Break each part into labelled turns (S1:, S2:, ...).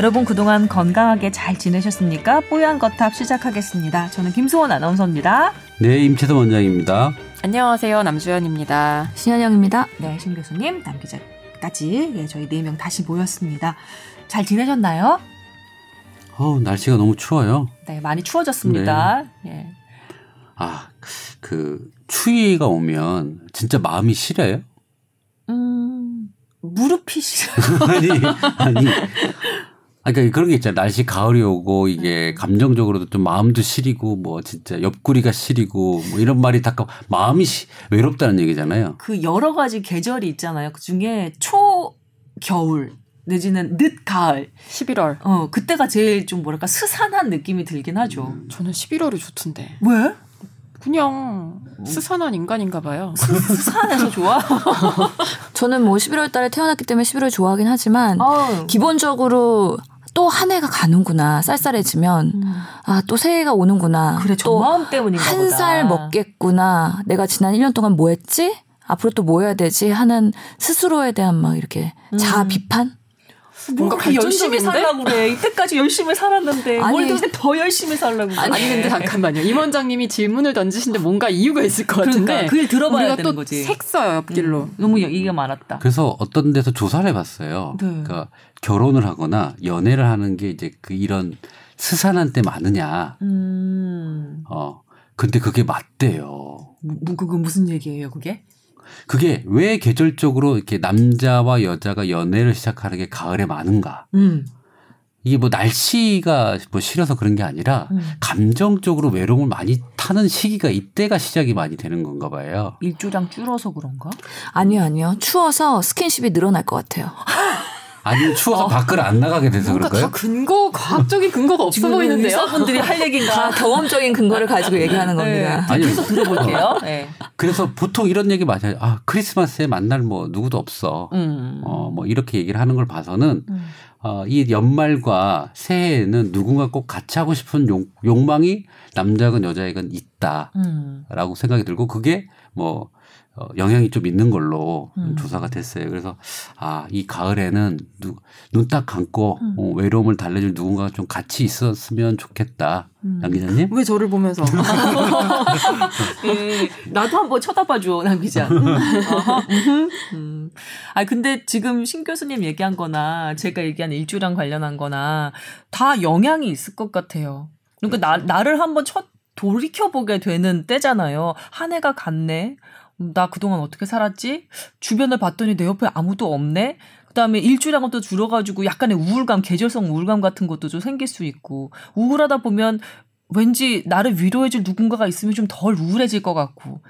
S1: 여러분 그동안 건강하게 잘 지내셨습니까? 뽀얀 거탑 시작하겠습니다. 저는 김수원 아나운서입니다.
S2: 네, 임채도 원장입니다.
S3: 안녕하세요. 남주현입니다.
S4: 신현영입니다.
S1: 네, 신 교수님, 남 기자까지 예, 저희 네 명 다시 모였습니다. 잘 지내셨나요?
S2: 어, 날씨가 너무 추워요.
S1: 네, 많이 추워졌습니다. 예.
S2: 아, 그 추위가 오면 진짜 마음이 시려요?
S1: 음, 무릎이 시려.
S2: 아니, 아니. 아, 그러니까 그런 게 있잖아요. 날씨 가을이 오고 이게 감정적으로도 좀 마음도 시리고 뭐 진짜 옆구리가 시리고 뭐 이런 말이 다 마음이 시, 외롭다는 얘기잖아요.
S1: 그 여러 가지 계절이 있잖아요. 그 중에 초 겨울 내지는 늦 가을.
S3: 11월.
S1: 어, 그때가 제일 좀 뭐랄까 스산한 느낌이 들긴 하죠.
S3: 저는 11월이 좋던데.
S1: 왜?
S3: 그냥 스산한 인간인가 봐요.
S1: 스산해서 좋아?
S4: 저는 뭐 11월 달에 태어났기 때문에 11월 좋아하긴 하지만
S1: 어.
S4: 기본적으로 또 한 해가 가는구나. 쌀쌀해지면
S1: 음.
S4: 아, 또 새해가 오는구나.
S1: 그래, 저 마음 때문인가.
S4: 한 살 먹겠구나. 내가 지난 1년 동안 뭐 했지? 앞으로 또 뭐 해야 되지? 하는 스스로에 대한 막 이렇게 자아 비판?
S1: 뭔가
S3: 뭔가
S1: 열심히
S3: 발전적인데?
S1: 살라고 그래. 이때까지 열심히 살았는데
S4: 아니.
S1: 뭘 이제 더 열심히 살라고 그래.
S3: 아니 근데 잠깐만요. 임 원장님이 질문을 던지신데 뭔가 이유가 있을 것 같은데.
S1: 그러니까 그걸 들어봐야
S3: 우리가
S1: 되는
S3: 또
S1: 거지.
S3: 색써요 옆길로.
S1: 음, 너무 얘기가 많았다.
S2: 그래서 어떤 데서 조사를 해봤어요.
S1: 네.
S2: 그러니까 결혼을 하거나 연애를 하는 게 이제 그 이런 스산한 때 많으냐.
S1: 음.
S2: 어. 근데 그게 맞대요.
S1: 뭐, 그거 무슨 얘기예요, 그게?
S2: 그게 왜 계절적으로 이렇게 남자와 여자가 연애를 시작하는 게 가을에 많은가?
S1: 음.
S2: 이게 뭐 날씨가 뭐 싫어서 그런 게 아니라
S1: 음.
S2: 감정적으로 외로움을 많이 타는 시기가 이때가 시작이 많이 되는 건가 봐요.
S1: 일주량 줄어서 그런가?
S4: 아니요, 아니요. 추워서 스킨십이 늘어날 것 같아요.
S2: 아니면 추워서 밖을 안 나가게 돼서
S3: 뭔가
S2: 그럴까요?
S3: 다 근거 과학적인 근거가 없어 보이는데요.
S1: 의사분들이
S4: 할다
S1: 얘기인가?
S4: 경험적인 근거를 가지고 얘기하는 겁니다.
S1: 네,
S2: 아니,
S1: 계속 들어볼게요. 네.
S2: 그래서 보통 이런 얘기 많이 하죠. 아, 크리스마스에 만날 뭐 누구도 없어.
S1: 음.
S2: 어, 뭐 이렇게 얘기를 하는 걸 봐서는
S1: 음.
S2: 어, 이 연말과 새해에는 누군가 꼭 같이 하고 싶은 욕, 욕망이 남자건 여자이건 있다라고
S1: 음.
S2: 생각이 들고 그게 뭐 어, 영향이 좀 있는 걸로
S1: 음.
S2: 조사가 됐어요. 그래서 아, 이 가을에는 눈 딱 감고
S1: 음.
S2: 어, 외로움을 달래줄 누군가가 좀 같이 있었으면 좋겠다.
S1: 음.
S2: 양 기자님?
S3: 왜 저를 보면서
S1: 예, 나도 한번 쳐다봐줘, 남 기자. 음, 음. 아, 근데 지금 신 교수님 얘기한 거나 제가 얘기한 일주랑 관련한 거나 다 영향이 있을 것 같아요. 그러니까 나, 나를 한번 첫 돌이켜보게 되는 때잖아요. 한 해가 갔네. 음, 나 그동안 어떻게 살았지? 주변을 봤더니 내 옆에 아무도 없네? 그 다음에 일주량은 또 줄어가지고 약간의 우울감, 계절성 우울감 같은 것도 좀 생길 수 있고, 우울하다 보면 왠지 나를 위로해줄 누군가가 있으면 좀 덜 우울해질 것 같고, 뭐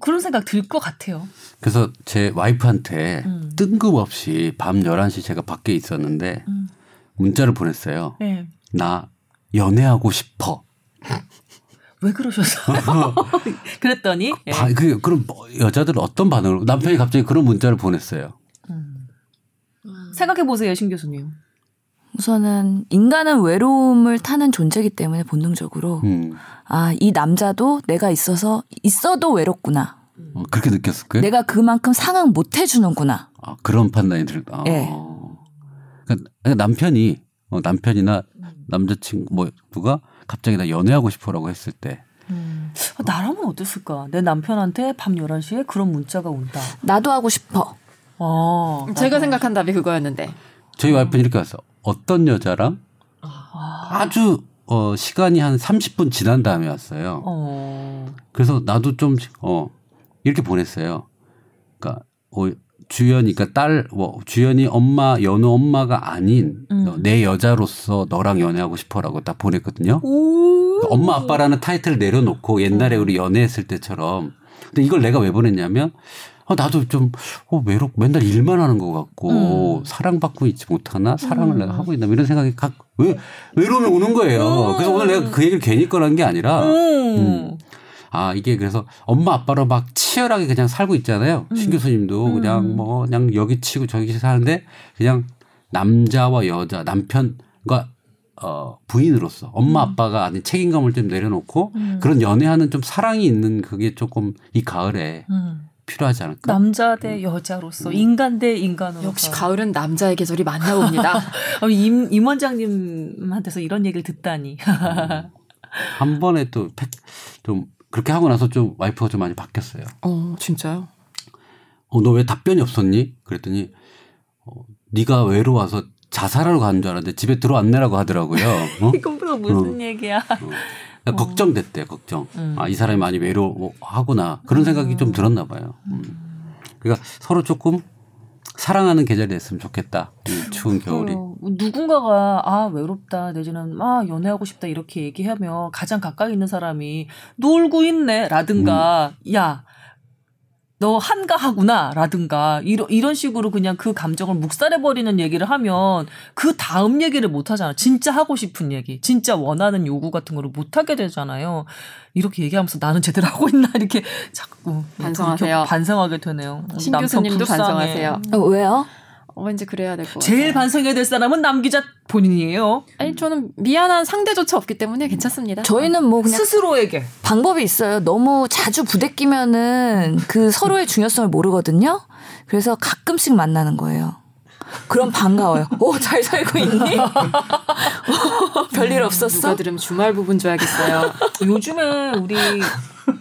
S1: 그런 생각 들 것 같아요.
S2: 그래서 제 와이프한테
S1: 음.
S2: 뜬금없이 밤 11시 제가 밖에 있었는데
S1: 음.
S2: 문자를 보냈어요.
S1: 네.
S2: 나 연애하고 싶어.
S1: 왜 그러셨어요? 그랬더니, 예.
S2: 바- 그, 그럼 뭐 여자들은 어떤 반응을, 남편이 갑자기 그런 문자를 보냈어요.
S1: 생각해 보세요, 신 교수님.
S4: 우선은 인간은 외로움을 타는 존재이기 때문에 본능적으로
S2: 음.
S4: 아, 이 남자도 내가 있어서 있어도 외롭구나.
S2: 어, 그렇게 느꼈을까요?
S4: 내가 그만큼 상응 못 해주는구나.
S2: 아, 그런 판단이 들, 아.
S4: 예.
S2: 그러니까 남편이, 어, 남편이나 남자친구, 뭐, 누가 갑자기 나 연애하고 싶어라고 했을 때,
S1: 아, 나라면 어땠을까? 내 남편한테 밤 11시에 그런 문자가 온다.
S4: 나도 하고 싶어.
S1: 어,
S3: 제가
S1: 나도.
S3: 생각한 답이 그거였는데.
S2: 저희 와이프는 이렇게 왔어. 어떤 여자랑 아주, 어, 시간이 한 30분 지난 다음에 왔어요.
S1: 어.
S2: 그래서 나도 좀, 어, 이렇게 보냈어요. 그러니까, 어, 주연이, 그러니까 딸, 뭐, 주연이 엄마, 연우 엄마가 아닌
S1: 음.
S2: 너, 내 여자로서 너랑 연애하고 싶어라고 딱 보냈거든요.
S1: 오.
S2: 엄마 아빠라는 타이틀을 내려놓고 옛날에 우리 연애했을 때처럼. 근데 이걸 내가 왜 보냈냐면, 어, 나도 좀, 어, 외롭, 맨날 일만 하는 것 같고,
S1: 음.
S2: 사랑받고 있지 못하나? 사랑을 내가 하고 있나? 뭐 이런 생각이 각, 왜, 외로움이 오는 거예요. 그래서 오늘 내가 그 얘기를 괜히 꺼낸 게 아니라,
S1: 음.
S2: 아, 이게 그래서 엄마 아빠로 막 치열하게 그냥 살고 있잖아요. 신 교수님도 그냥 뭐 그냥 여기 치고 저기 치고 사는데 그냥 남자와 여자, 남편과 어, 부인으로서 엄마 아빠가 아닌 책임감을 좀 내려놓고 그런 연애하는 좀 사랑이 있는 그게 조금 이 가을에
S1: 음.
S2: 필요하지 않을까?
S1: 남자 대 여자로서 인간 대 인간으로서
S3: 역시 가을은 남자의 계절이 맞나 봅니다.
S1: 어, 임, 임 원장님한테서 이런 얘기를 듣다니.
S2: 한 번에 또 좀 그렇게 하고 나서 좀 와이프가 좀 많이 바뀌었어요.
S3: 어, 진짜요?
S2: 어, 너 왜 답변이 없었니? 그랬더니 어, 네가 외로워서 자살하러 가는 줄 알았는데 집에 들어왔네라고 하더라고요. 어?
S1: 이건 또 무슨 얘기야?
S2: 그러니까 걱정됐대, 걱정.
S1: 음.
S2: 아, 이 사람이 많이 외로워하구나. 그런 생각이 좀 들었나 봐요. 음. 그러니까 서로 조금 사랑하는 계절이 됐으면 좋겠다. 이 추운 겨울이.
S1: 누군가가 아 외롭다 내지는 아 연애하고 싶다 이렇게 얘기하면 가장 가까이 있는 사람이 놀고 있네라든가 야. 너 한가하구나 라든가 이런 이런 식으로 그냥 그 감정을 묵살해 버리는 얘기를 하면 그 다음 얘기를 못 하잖아. 진짜 하고 싶은 얘기, 진짜 원하는 요구 같은 거를 못 하게 되잖아요. 이렇게 얘기하면서 나는 제대로 하고 있나 이렇게 자꾸
S3: 반성하세요.
S1: 이렇게 반성하게 되네요.
S3: 신
S1: 남편
S3: 교수님도. 반성하세요.
S4: 어, 왜요?
S3: 어, 왠지 그래야 될 것 같아요.
S1: 제일 반성해야 될 사람은 남 기자 본인이에요.
S3: 아니 저는 미안한 상대조차 없기 때문에 괜찮습니다.
S4: 저희는 뭐 그냥
S1: 스스로에게.
S4: 방법이 있어요. 너무 자주 부대끼면은 그 서로의 중요성을 모르거든요. 그래서 가끔씩 만나는 거예요. 그럼 반가워요. 오, 잘 살고 있니? 어, 별일
S3: 누가
S4: 없었어?
S3: 들으면 주말 부분 줘야겠어요.
S1: 요즘에 우리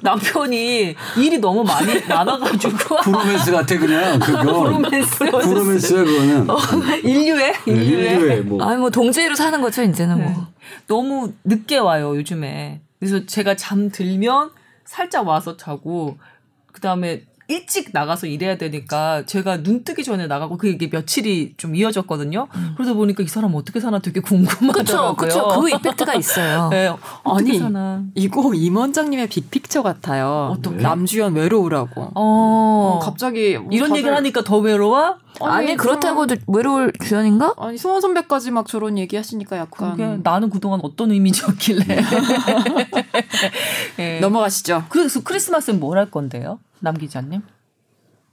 S1: 남편이 일이 너무 많이 많아가지고
S2: 브로맨스 같아 그냥 그거.
S1: 브로맨스
S2: 브로맨스야 그거는.
S1: 인류애 인류애
S2: 인류의 뭐.
S4: 아니 뭐 동제의로 사는 거죠 이제는 뭐.
S1: 네. 너무 늦게 와요 요즘에. 그래서 제가 잠 들면 살짝 와서 자고 그 다음에 일찍 나가서 일해야 되니까 제가 눈 뜨기 전에 나가고 그게 며칠이 좀 이어졌거든요. 그러다 보니까 이 사람 어떻게 사나 되게 궁금하더라고요.
S4: 그쵸. 그 이펙트가 있어요.
S1: 네, 어떻게
S3: 아니,
S1: 사나.
S3: 이거 임 원장님의 빅픽처 같아요.
S1: 어떤
S2: 게?
S3: 남주현 외로우라고.
S1: 어,
S3: 어, 갑자기 뭐
S1: 이런
S3: 다들-
S1: 얘기를 하니까 더 외로워?
S4: 아니, 그렇다고도 외로울 주연인가?
S3: 아니 수원 선배까지 막 저런 얘기하시니까 약간
S1: 그게 나는 그동안 어떤 이미지였길래. 예.
S3: 넘어가시죠.
S1: 그래서 크리스마스는 뭘 할 건데요? 남 기자님?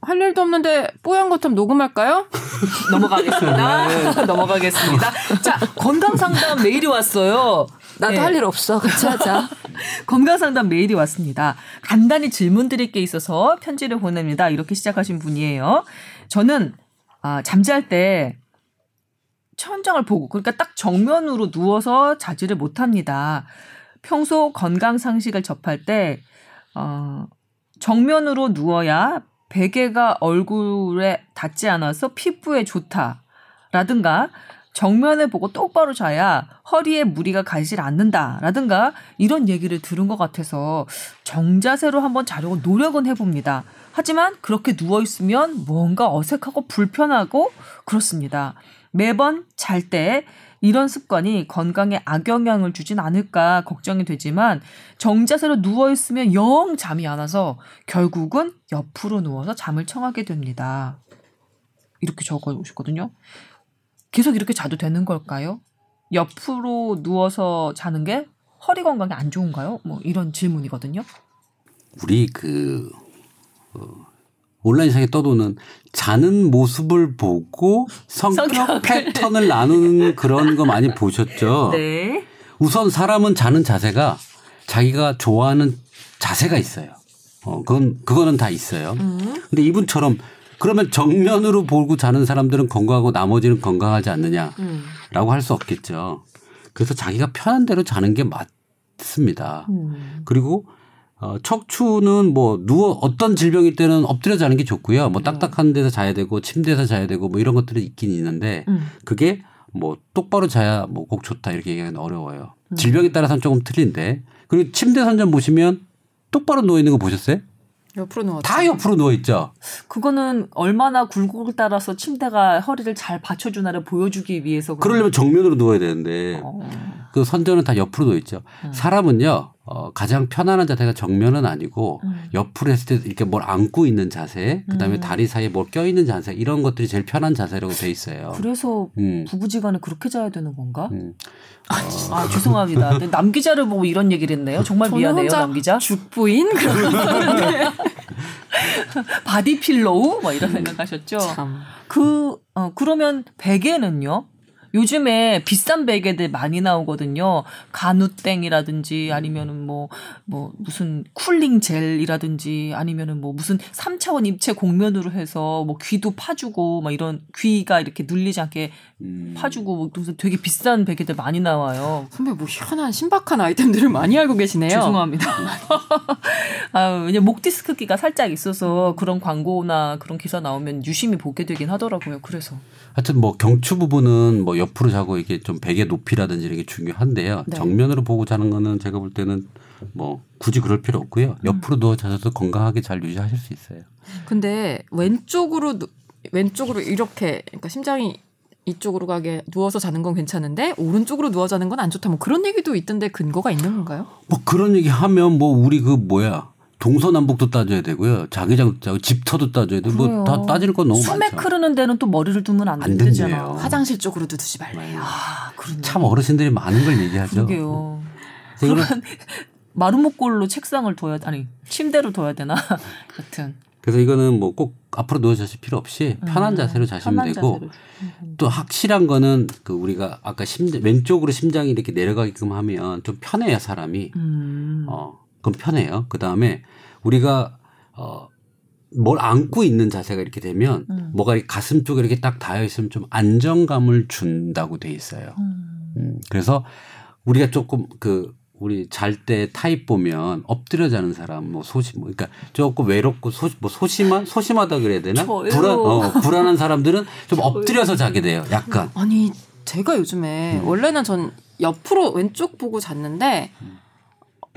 S3: 할 일도 없는데 뽀얀 것좀 녹음할까요?
S1: 넘어가겠습니다. 넘어가겠습니다. 자, 건강 상담 메일이 왔어요.
S4: 나도
S1: 예.
S4: 할일 없어. 같이 하자.
S1: 건강 상담 메일이 왔습니다. 간단히 질문 드릴 게 있어서 편지를 보냅니다. 이렇게 시작하신 분이에요. 저는 아, 잠잘 때 천장을 보고 그러니까 딱 정면으로 누워서 자지를 못합니다. 평소 건강 상식을 접할 때 어, 정면으로 누워야 베개가 얼굴에 닿지 않아서 피부에 좋다라든가 정면을 보고 똑바로 자야 허리에 무리가 가지 않는다라든가 이런 얘기를 들은 것 같아서 정자세로 한번 자려고 노력은 해봅니다. 하지만 그렇게 누워 있으면 뭔가 어색하고 불편하고 그렇습니다. 매번 잘 때 이런 습관이 건강에 악영향을 주진 않을까 걱정이 되지만 정자세로 누워 있으면 영 잠이 안 와서 결국은 옆으로 누워서 잠을 청하게 됩니다. 이렇게 적어 오셨거든요. 계속 이렇게 자도 되는 걸까요? 옆으로 누워서 자는 게 허리 건강에 안 좋은가요? 뭐 이런 질문이거든요.
S2: 우리 그 어, 온라인상에 떠도는 자는 모습을 보고 성격
S1: 성격을.
S2: 패턴을 나누는 그런 거 많이 보셨죠?
S1: 네.
S2: 우선 사람은 자는 자세가 자기가 좋아하는 자세가 있어요. 어, 그건 그거는 다 있어요. 근데 이분처럼 그러면 정면으로 보고 자는 사람들은 건강하고 나머지는 건강하지 않느냐라고 할수 없겠죠. 그래서 자기가 편한 대로 자는 게 맞습니다.
S1: 음.
S2: 그리고 어, 척추는 뭐 누워 어떤 질병일 때는 엎드려 자는 게 좋고요. 뭐 딱딱한 데서 자야 되고 침대에서 자야 되고 뭐 이런 것들이 있긴 있는데
S1: 음.
S2: 그게 뭐 똑바로 자야 뭐 꼭 좋다 이렇게 얘기하기는 어려워요. 질병에 따라서는 조금 틀린데 그리고 침대 선전 보시면 똑바로 누워 있는 거 보셨어요?
S3: 옆으로 누웠죠.
S2: 다 옆으로 누워 있죠.
S1: 그거는 얼마나 굴곡을 따라서 침대가 허리를 잘 받쳐주나를 보여주기 위해서
S2: 그러려면 정면으로 누워야 되는데
S1: 어.
S2: 그 선전은 다 옆으로 누워 있죠.
S1: 음.
S2: 사람은요 어, 가장 편안한 자세가 정면은 아니고
S1: 음.
S2: 옆으로 했을 때 이렇게 뭘 안고 있는 자세, 그다음에
S1: 음.
S2: 다리 사이에 뭘 껴 있는 자세 이런 것들이 제일 편한 자세라고 돼 있어요.
S1: 그래서
S2: 음.
S1: 부부지간에 그렇게 자야 되는 건가?
S2: 음.
S1: 아 죄송합니다. 근데 남 기자를 보고 이런 얘기를 했네요. 정말
S3: 저는
S1: 미안해요,
S3: 혼자
S1: 남 기자.
S3: 죽부인 그런
S1: body pillow 뭐 이런 생각하셨죠.
S3: 참.
S1: 그 어, 그러면 베개는요? 요즘에 비싼 베개들 많이 나오거든요. 가누땡이라든지 아니면은 뭐, 뭐, 무슨 cooling 젤이라든지 아니면은 뭐 무슨 3차원 입체 곡면으로 해서 뭐 귀도 파주고 막 이런 귀가 이렇게 눌리지 않게
S2: 음.
S1: 파주고 뭐 무슨 되게 비싼 베개들 많이 나와요.
S3: 선배 뭐 희한한 신박한 아이템들을 많이 알고 계시네요.
S1: 죄송합니다. 아, 왜냐 목 디스크기가 살짝 있어서 그런 광고나 그런 기사 나오면 유심히 보게 되긴 하더라고요. 그래서
S2: 하여튼 뭐 경추 부분은 뭐 옆으로 자고 이게 좀 베개 높이라든지 이런 게 중요한데요.
S1: 네.
S2: 정면으로 보고 자는 거는 제가 볼 때는 뭐 굳이 그럴 필요 없고요. 옆으로 누워 자셔도 건강하게 잘 유지하실 수 있어요.
S3: 근데 왼쪽으로 누- 왼쪽으로 이렇게 그러니까 심장이 이쪽으로 가게 누워서 자는 건 괜찮은데 오른쪽으로 누워 자는 건 안 좋다. 뭐 그런 얘기도 있던데 근거가 있는 건가요?
S2: 뭐 그런 얘기 하면 뭐 우리 그 뭐야 동서남북도 따져야 되고요. 자기장 자 집터도 따져야 되고 뭐 다. 따질 건 너무
S1: 숨에
S2: 많죠.
S1: 흐르는 데는 또 머리를 두면 안,
S2: 안
S1: 되잖아.
S2: 된대요.
S3: 화장실 쪽으로도 두지 말래요.
S1: 아, 그러네.
S2: 참 어르신들이 많은 걸 얘기하죠.
S1: 그러게요.
S2: 이거는
S1: 마루목골로 책상을 둬야 아니 침대를 둬야 되나? 여튼
S2: 그래서 이거는 뭐 꼭 앞으로 누워 자실 필요 없이 편한 자세로 자시면
S1: 편한
S2: 되고
S1: 자세로.
S2: 또 확실한 거는 그 우리가 아까 심장 왼쪽으로 심장이 이렇게 내려가게끔 하면 좀 편해요 사람이
S1: 음.
S2: 어 그럼 편해요 그 다음에 우리가 어 뭘 안고 있는 자세가 이렇게 되면
S1: 음.
S2: 뭐가 이 가슴 쪽에 이렇게 딱 닿아 있으면 좀 안정감을 준다고 돼 있어요
S1: 음.
S2: 음, 그래서 우리가 조금 그 우리 잘 때 타입 보면 엎드려 자는 사람 뭐 소심 뭐 그러니까 조금 외롭고 소, 뭐 소심한 소심하다 그래야 되나
S1: 저요.
S2: 불안 어, 불안한 사람들은 좀 엎드려서 자게 돼요 약간
S3: 아니 제가 요즘에 원래는 전 옆으로 왼쪽 보고 잤는데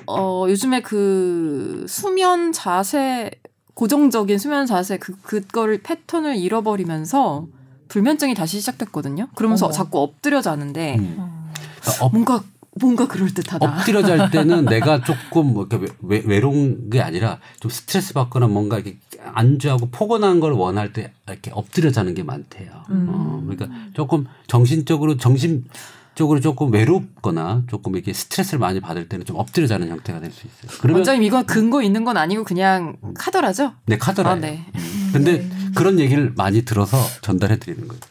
S3: 어 요즘에 그 수면 자세 고정적인 수면 자세 그 그거를 패턴을 잃어버리면서 불면증이 다시 시작됐거든요. 그러면서
S1: 어머.
S3: 자꾸 엎드려 자는데
S2: 음. 그러니까 엎,
S3: 뭔가 뭔가 그럴 듯하다.
S2: 엎드려 잘 때는 내가 조금 뭐 이렇게 외, 외로운 게 아니라 좀 스트레스 받거나 뭔가 이렇게 안주하고 포근한 걸 원할 때 이렇게 엎드려 자는 게 많대요.
S1: 음.
S2: 어, 그러니까 조금 정신적으로 정신 적으로 조금 외롭거나 조금 이렇게 스트레스를 많이 받을 때는 좀 엎드려 자는 형태가 될 수 있어요. 그러면
S3: 원장님 이건 근거 있는 건 아니고 그냥 카더라죠?
S2: 내 카더라예요.
S3: 아, 네.
S2: 근데 그런 얘기를 많이 들어서 전달해 드리는 거예요.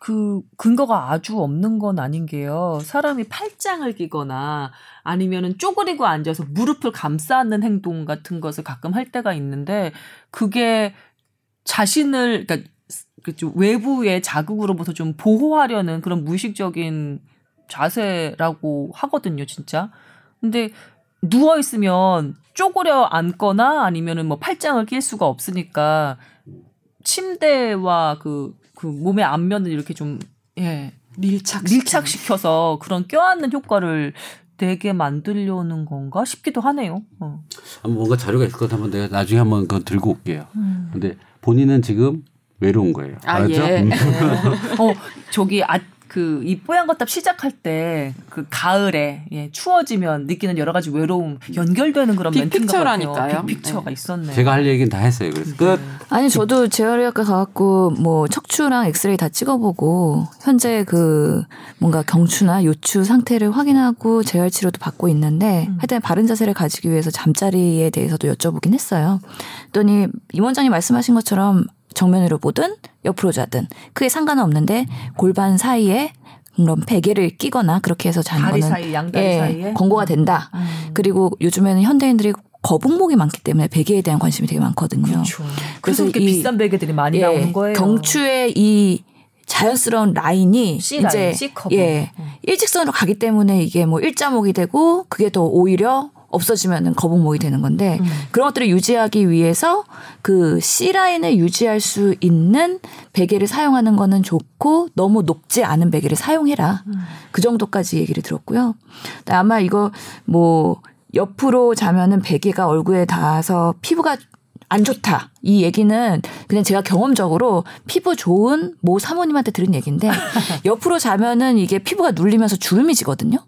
S1: 그 근거가 아주 없는 건 아닌 게요. 사람이 팔짱을 끼거나 아니면은 쪼그리고 앉아서 무릎을 감싸 안는 행동 같은 것을 가끔 할 때가 있는데 그게 자신을 그러니까 그 좀 외부의 자극으로부터 좀 보호하려는 그런 무의식적인 자세라고 하거든요, 진짜. 근데 누워 있으면 쪼그려 앉거나 아니면은 뭐 팔짱을 낄 수가 없으니까 침대와 그, 그 몸의 앞면을 이렇게 좀, 예,
S3: 밀착
S1: 밀착시켜서 그런 껴안는 효과를 되게 만들려는 건가 싶기도 하네요. 어.
S2: 한번 뭔가 자료가 있을 것 같으면 내가 나중에 한번 그거 들고 올게요.
S1: 음.
S2: 근데 본인은 지금 외로운 거예요.
S3: 아
S2: 알았죠?
S3: 예.
S2: 음.
S1: 어, 저기, 아, 그, 이 뽀얀 거탑 시작할 때, 그 가을에, 예, 추워지면 느끼는 여러 가지 외로움, 연결되는 그런 멘트인 것 같아요. 빅픽처가
S3: 네.
S1: 있었네.
S2: 제가 할 얘기는 다 했어요. 그래서 끝.
S4: 아니 저도 재활의학과 가갖고 뭐 척추랑 엑스레이 다 찍어보고 현재 그 뭔가 경추나 요추 상태를 확인하고 재활 치료도 받고 있는데
S1: 음.
S4: 하여튼 바른 자세를 가지기 위해서 잠자리에 대해서도 여쭤보긴 했어요. 그랬더니 임 원장님 말씀하신 것처럼 정면으로 보든 옆으로 자든 크게 상관은 없는데 골반 사이에 그런 베개를 끼거나 그렇게 해서 자는
S1: 다리
S4: 거는
S1: 사이, 양다리
S4: 예,
S1: 사이에?
S4: 권고가 된다.
S1: 음.
S4: 그리고 요즘에는 현대인들이 거북목이 많기 때문에 베개에 대한 관심이 되게 많거든요.
S1: 그렇죠. 그래서
S4: 그래서
S1: 이렇게
S4: 이-
S1: 비싼 베개들이 많이
S4: 예,
S1: 나오는 거예요.
S4: 경추의 이 자연스러운 라인이
S1: C 라인,
S4: 이제
S1: C 커브.
S4: 예
S1: 음.
S4: 일직선으로 가기 때문에 이게 뭐 일자목이 되고 그게 더 오히려 없어지면은 거북목이 되는 건데
S1: 음.
S4: 그런 것들을 유지하기 위해서 그 C 라인을 유지할 수 있는 베개를 사용하는 거는 좋고 너무 높지 않은 베개를 사용해라
S1: 음.
S4: 그 정도까지 얘기를 들었고요. 아마 이거 뭐 옆으로 자면은 베개가 얼굴에 닿아서 피부가 안 좋다. 이 얘기는 그냥 제가 경험적으로 피부 좋은 모 사모님한테 들은 얘기인데 옆으로 자면은 이게 피부가 눌리면서 주름이 지거든요.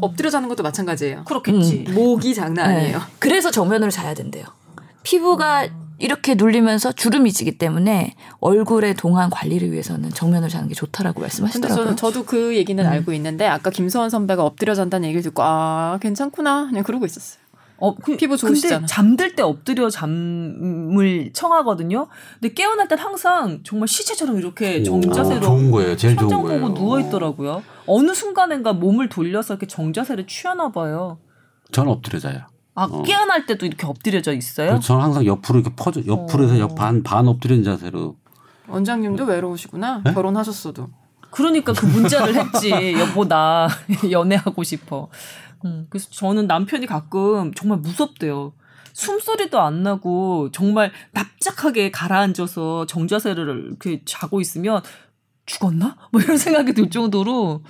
S3: 엎드려 자는 것도 마찬가지예요.
S1: 그렇겠지.
S3: 목이 장난 아니에요.
S4: 네. 그래서 정면으로 자야 된대요. 피부가 이렇게 눌리면서 주름이 지기 때문에 얼굴의 동안 관리를 위해서는 정면으로 자는 게 좋다라고 말씀하시더라고요.
S3: 저는 저도 그 얘기는 알고 있는데 아까 김소원 선배가 엎드려 잔다는 얘기를 듣고 아 괜찮구나 그냥 그러고 있었어요.
S1: 어, 그,
S3: 피부 좋으시잖아.
S1: 근데 잠들 때 엎드려 잠을 청하거든요. 근데 깨어날 땐 항상 정말 시체처럼 이렇게 정자세로
S2: 오, 좋은 거예요. 제일 좋은 거예요.
S1: 보고 누워 있더라고요. 어느 순간인가 몸을 돌려서 이렇게 정자세를 취하나 봐요.
S2: 저는 엎드려 자요.
S1: 아
S2: 어.
S1: 깨어날 때도 이렇게 엎드려져 있어요?
S2: 저는 항상 옆으로 이렇게 퍼져 옆으로 해서
S1: 어.
S2: 옆반반 엎드린 자세로
S3: 원장님도 외로우시구나.
S2: 네?
S3: 결혼하셨어도.
S1: 그러니까 그 문자를 했지. 여보 나 연애하고 싶어. 음, 그래서 저는 남편이 가끔 정말 무섭대요. 숨소리도 안 나고 정말 납작하게 가라앉아서 정자세를 이렇게 자고 있으면 죽었나? 뭐 이런 생각이 들 정도로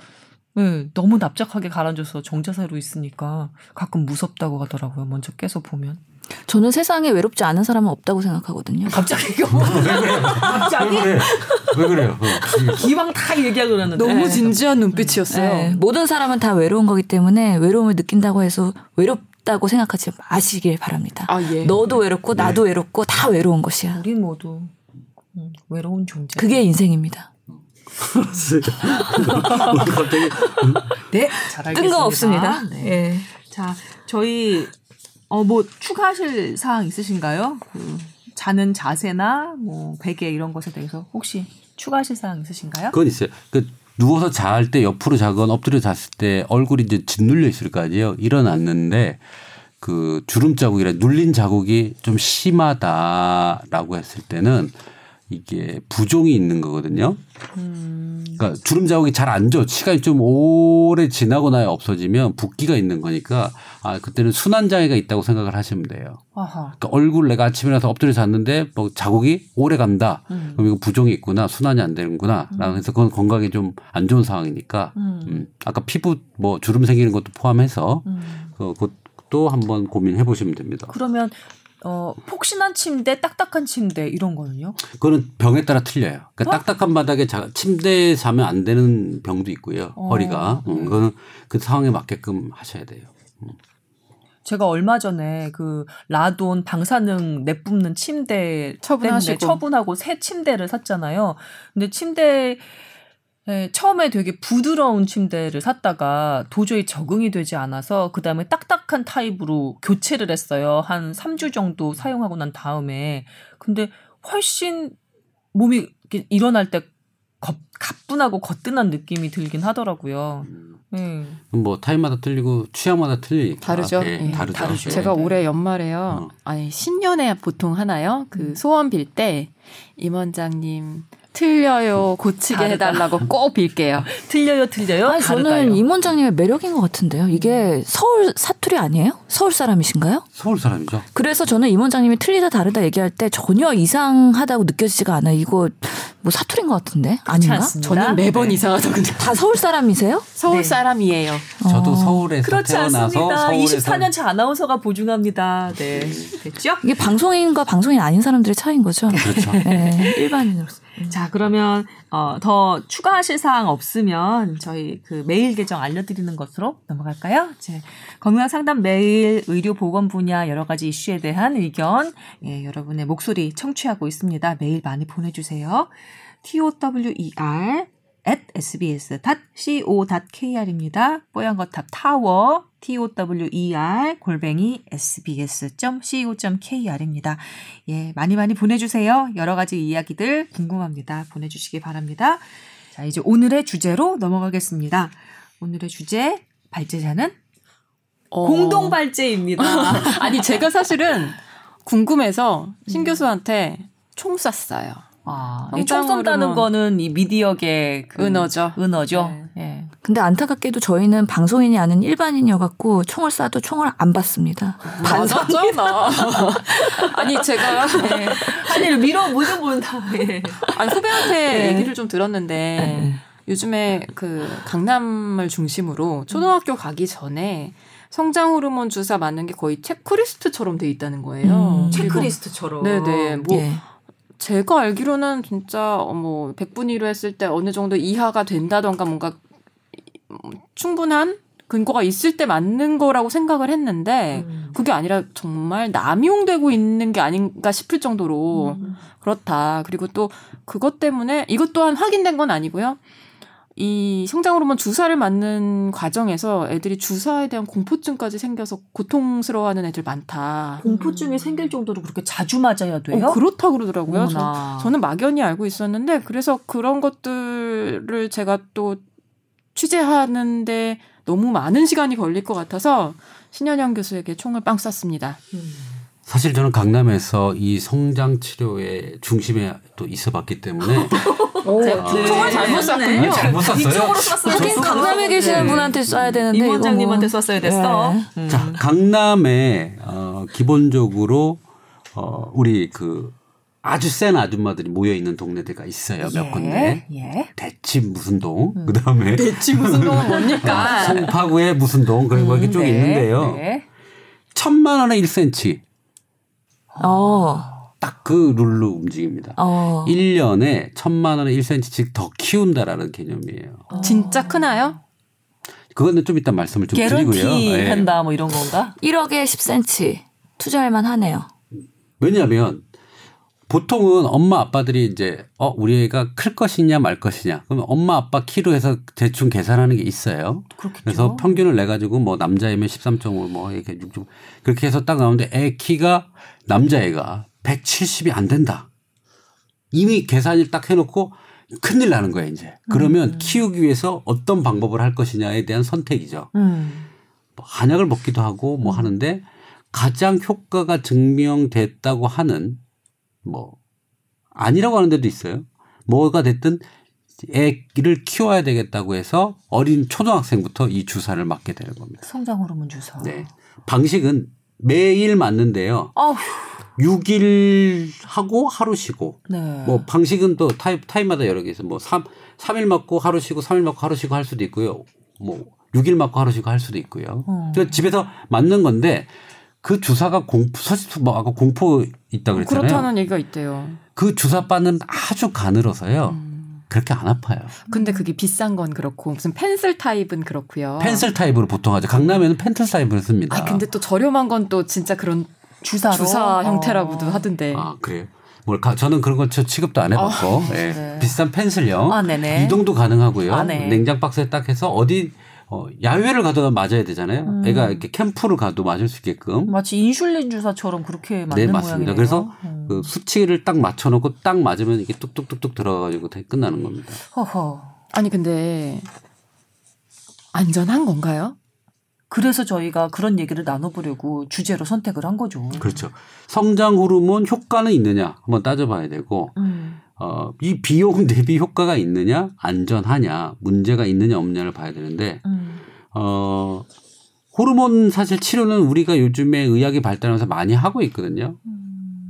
S1: 네, 너무 납작하게 가라앉아서 정자세로 있으니까 가끔 무섭다고 하더라고요. 먼저 깨서 보면.
S4: 저는 세상에 외롭지 않은 사람은 없다고 생각하거든요.
S1: 갑자기 갑자기
S2: 왜, 왜 그래요? 어.
S1: 기왕 다 얘기하고 그러는데
S3: 너무 진지한 눈빛이었어요.
S4: 네, 모든 사람은 다 외로운 거기 때문에 외로움을 느낀다고 해서 외롭 다고 생각하지 마시길 바랍니다.
S3: 아 예.
S4: 너도 외롭고 나도 외롭고 다 외로운 것이야.
S1: 우리 모두 음, 외로운 존재.
S4: 그게 인생입니다.
S2: 갑자기
S1: 네, 잘 알겠습니다.
S4: 뜬금없습니다.
S1: 네.
S4: 예.
S1: 자, 저희 어 뭐 추가하실 사항 있으신가요? 그 자는 자세나 뭐 베개 이런 것에 대해서 혹시 추가하실 사항 있으신가요?
S2: 그건 있어요. 그 누워서 잘때 옆으로 자건 엎드려 잤을 때 얼굴이 이제 짓눌려 있을 거 아니에요. 일어났는데 그 주름 자국이라 눌린 자국이 좀 심하다라고 했을 때는 이게 부종이 있는 거거든요. 그러니까 주름 자국이 잘 안 져. 시간이 좀 오래 지나고 나야 없어지면 붓기가 있는 거니까 아 그때는 순환 장애가 있다고 생각을 하시면 돼요.
S1: 아하.
S2: 그러니까 얼굴 내가 아침에 일어나서 엎드려 잤는데 뭐 자국이 오래 간다.
S1: 음.
S2: 그럼 이거 부종이 있구나. 순환이 안 되는구나. 라고 해서 그건 건강에 좀 안 좋은 상황이니까
S1: 음.
S2: 음. 아까 피부 뭐 주름 생기는 것도 포함해서
S1: 음.
S2: 그, 그것도 한번 고민해 보시면 됩니다.
S1: 그러면 어 폭신한 침대, 딱딱한 침대 이런 거는요?
S2: 그거는 병에 따라 틀려요. 그러니까 딱딱한 바닥에 자, 침대에 자면 안 되는 병도 있고요.
S1: 어.
S2: 허리가. 음, 그거는 그 상황에 맞게끔 하셔야 돼요.
S1: 제가 얼마 전에 그 라돈 방사능 내뿜는 침대
S3: 처분하시고.
S1: 때문에 처분하고 새 침대를 샀잖아요. 근데 침대 에, 처음에 되게 부드러운 침대를 샀다가 도저히 적응이 되지 않아서 그 다음에 딱딱한 타입으로 교체를 했어요. 한 3주 정도 사용하고 난 다음에. 근데 훨씬 몸이 이렇게 일어날 때 거, 가뿐하고 거뜬한 느낌이 들긴 하더라고요. 네.
S2: 뭐 타입마다 틀리고 취향마다 틀리니까.
S3: 다르죠.
S2: 예,
S3: 예,
S2: 다르죠.
S1: 다르죠.
S2: 예.
S3: 제가 올해 연말에요.
S2: 어.
S3: 아니 신년에 보통 하나요?
S1: 음.
S3: 그 소원 빌 때 임원장님 틀려요 고치게
S1: 다르다.
S3: 해달라고 꼭 빌게요.
S1: 틀려요, 틀려요?
S4: 아니,
S1: 다르다요.
S4: 저는 임 원장님의 매력인 것 같은데요. 이게 서울 사투리 아니에요? 서울 사람이신가요?
S2: 서울 사람이죠.
S4: 그래서 저는 임 원장님이 틀리다 다르다 얘기할 때 전혀 이상하다고 느껴지지가 않아요. 이거 뭐 사투리인 것 같은데 아닌가?
S1: 않습니다.
S3: 저는 매번
S1: 네.
S3: 이상하다고 느껴.
S4: 다 서울 사람이세요?
S3: 서울
S1: 네.
S3: 사람이에요.
S2: 저도
S4: 어.
S2: 서울에서
S1: 그렇지
S2: 태어나서
S1: 않습니다.
S2: 서울에서
S1: 24년 차 아나운서가 보증합니다. 네. 됐죠?
S4: 이게 방송인과 방송인 아닌 사람들의 차이인 거죠.
S2: 그렇죠.
S4: 네, 일반인으로서.
S1: 자, 그러면 어, 더 추가하실 사항 없으면 저희 그 메일 계정 알려드리는 것으로 넘어갈까요? 이제 건강 상담 메일, 의료 보건 분야 여러 가지 이슈에 대한 의견, 예, 여러분의 목소리 청취하고 있습니다. 메일 많이 보내주세요. tower at sbs.co.kr입니다. 뽀얀거탑 타워 tower 골뱅이 sbs.co.kr입니다. 예, 많이 많이 보내주세요. 여러 가지 이야기들 궁금합니다. 보내주시기 바랍니다. 자, 이제 오늘의 주제로 넘어가겠습니다. 오늘의 주제 발제자는
S3: 어.
S1: 공동 발제입니다.
S3: 아니 제가 사실은 궁금해서 신 교수한테 총 쐈어요.
S1: 아, 이총 쏜다는 거는 이 미디어계 그
S3: 은어죠.
S1: 은어죠.
S3: 네.
S1: 예.
S4: 근데 안타깝게도 저희는 방송인이 아닌 일반인이어갖고 총을 쏴도 총을 안 받습니다.
S3: 맞았잖아. 아니 제가
S1: 네. 아니 밀어 물어본다. 예.
S3: 아니 후배한테
S1: 네.
S3: 얘기를 좀 들었는데 요즘에 그 강남을 중심으로 초등학교 가기 전에 성장 호르몬 주사 맞는 게 거의 체크리스트처럼 돼 있다는 거예요.
S4: 음,
S1: 체크리스트처럼.
S3: 네네. 뭐
S4: 예.
S3: 제가 알기로는 진짜 뭐 100분 1로 했을 때 어느 정도 이하가 된다던가 뭔가 충분한 근거가 있을 때 맞는 거라고 생각을 했는데
S1: 음.
S3: 그게 아니라 정말 남용되고 있는 게 아닌가 싶을 정도로
S1: 음.
S3: 그렇다. 그리고 또 그것 때문에 이것 또한 확인된 건 아니고요. 이 성장 호르몬 주사를 맞는 과정에서 애들이 주사에 대한 공포증까지 생겨서 고통스러워하는 애들 많다.
S1: 공포증이 생길 정도로 그렇게 자주 맞아야 돼요?
S3: 어, 그렇다 그러더라고요. 저. 저는 막연히 알고 있었는데 그래서 그런 것들을 제가 또 취재하는데 너무 많은 시간이 걸릴 것 같아서 신현영 교수에게 총을 빵 쐈습니다.
S2: 사실 저는 강남에서 이 성장 치료의 중심에 또 있어 봤기 때문에
S3: 제가
S2: 아,
S3: 총을 잘못 쐈군요.
S2: 아, 잘못 쐈어요.
S1: 이쪽으로 쐈어요.
S4: 여긴
S1: 저쪽으로.
S4: 강남에 계시는
S1: 네.
S4: 분한테 쏴야 되는데
S1: 임 원장님한테
S4: 뭐.
S1: 썼어야 됐어.
S4: 네.
S1: 음.
S2: 자, 강남에 어, 기본적으로 어, 우리 그 아주 센 아줌마들이 모여 있는 동네들가 있어요. 몇
S1: 예,
S2: 군데.
S1: 예.
S2: 대치 무슨 동, 그다음에
S3: 대치 무슨 동은 뭡니까?
S2: 송파구에 무슨 동, 그리고 뭐 이렇게 쭉
S1: 네,
S2: 있는데요.
S1: 네.
S2: 천만 원에 1cm
S4: 어.
S2: 딱 그 룰로 움직입니다.
S4: 어.
S2: 1년에 천만 원에 1cm씩 더 키운다라는 개념이에요.
S3: 진짜 크나요?
S2: 그거는 좀 이따 말씀을 좀 드리고요.
S1: 개런티
S2: 예.
S1: 한다 뭐 이런 건가?
S4: 1억에 10cm 투자할 만하네요.
S2: 왜냐하면 보통은 엄마 아빠들이 이제 어 우리 애가 클 것이냐 말 것이냐 그러면 엄마 아빠 키로 해서 대충 계산하는 게 있어요.
S1: 그렇겠죠.
S2: 그래서 평균을 내 가지고 뭐 남자애면 13.5 뭐 이렇게 6 그렇게 해서 딱 나오는데 애 키가 남자애가 170이 안 된다. 이미 계산을 딱 해놓고 큰일 나는 거야 이제. 그러면 키우기 위해서 어떤 방법을 할 것이냐에 대한 선택이죠.
S1: 음.
S2: 뭐 한약을 먹기도 하고 뭐 하는데 가장 효과가 증명됐다고 하는 뭐 아니라고 하는 데도 있어요. 뭐가 됐든 애를 키워야 되겠다고 해서 어린 초등학생부터 이 주사를 맞게 되는 겁니다.
S1: 성장 호르몬 주사.
S2: 네. 방식은 매일 맞는데요.
S1: 아휴.
S2: 6일 하고 하루 쉬고
S1: 네.
S2: 뭐 방식은 또 타입 타입마다 여러 개 있어요. 뭐 3, 3일 맞고 하루 쉬고 3일 맞고 하루 쉬고 할 수도 있고요. 뭐 6일 맞고 하루 쉬고 할 수도 있고요.
S1: 어.
S2: 그러니까 집에서 맞는 건데 그 주사가 공포 사실 뭐 아까 공포 있다 그랬잖아요.
S3: 그렇다는 얘기가 있대요.
S2: 그 주사바는 아주 가늘어서요.
S3: 음.
S2: 그렇게 안 아파요.
S3: 근데 그게 비싼 건 그렇고 무슨 펜슬 타입은 그렇고요.
S2: 펜슬 타입으로 보통 하죠. 강남에는 펜슬 타입을 씁니다.
S3: 아 근데 또 저렴한 건 또 진짜 그런
S1: 주사로
S3: 주사
S1: 어.
S3: 형태라고도 하던데.
S2: 아 그래요? 뭘 가- 저는 그런 거저 취급도 안 해봤고 예.
S1: 네.
S2: 비싼 펜슬형
S1: 아, 네네.
S2: 이동도 가능하고요.
S1: 아, 네.
S2: 냉장 박스에 딱 해서 어디 어, 야외를 가도 맞아야 되잖아요.
S1: 음.
S2: 애가 이렇게 캠프를 가도 맞을 수 있게끔.
S1: 마치 인슐린 주사처럼 그렇게 맞는
S2: 네 맞습니다.
S1: 모양이네요.
S2: 그래서
S1: 음.
S2: 그 수치를 딱 맞춰놓고 딱 맞으면 이게 뚝뚝뚝뚝 들어가가지고 다 끝나는 겁니다.
S1: 허허.
S3: 아니 근데 안전한 건가요?
S1: 그래서 저희가 그런 얘기를 나눠보려고 주제로 선택을 한 거죠.
S2: 그렇죠. 성장 호르몬 효과는 있느냐 한번 따져봐야 되고
S1: 음.
S2: 어, 이 비용 대비 효과가 있느냐 안전하냐 문제가 있느냐 없느냐를 봐야 되는데
S1: 음.
S2: 어, 호르몬 사실 치료는 우리가 요즘에 의학이 발달하면서 많이 하고 있거든요.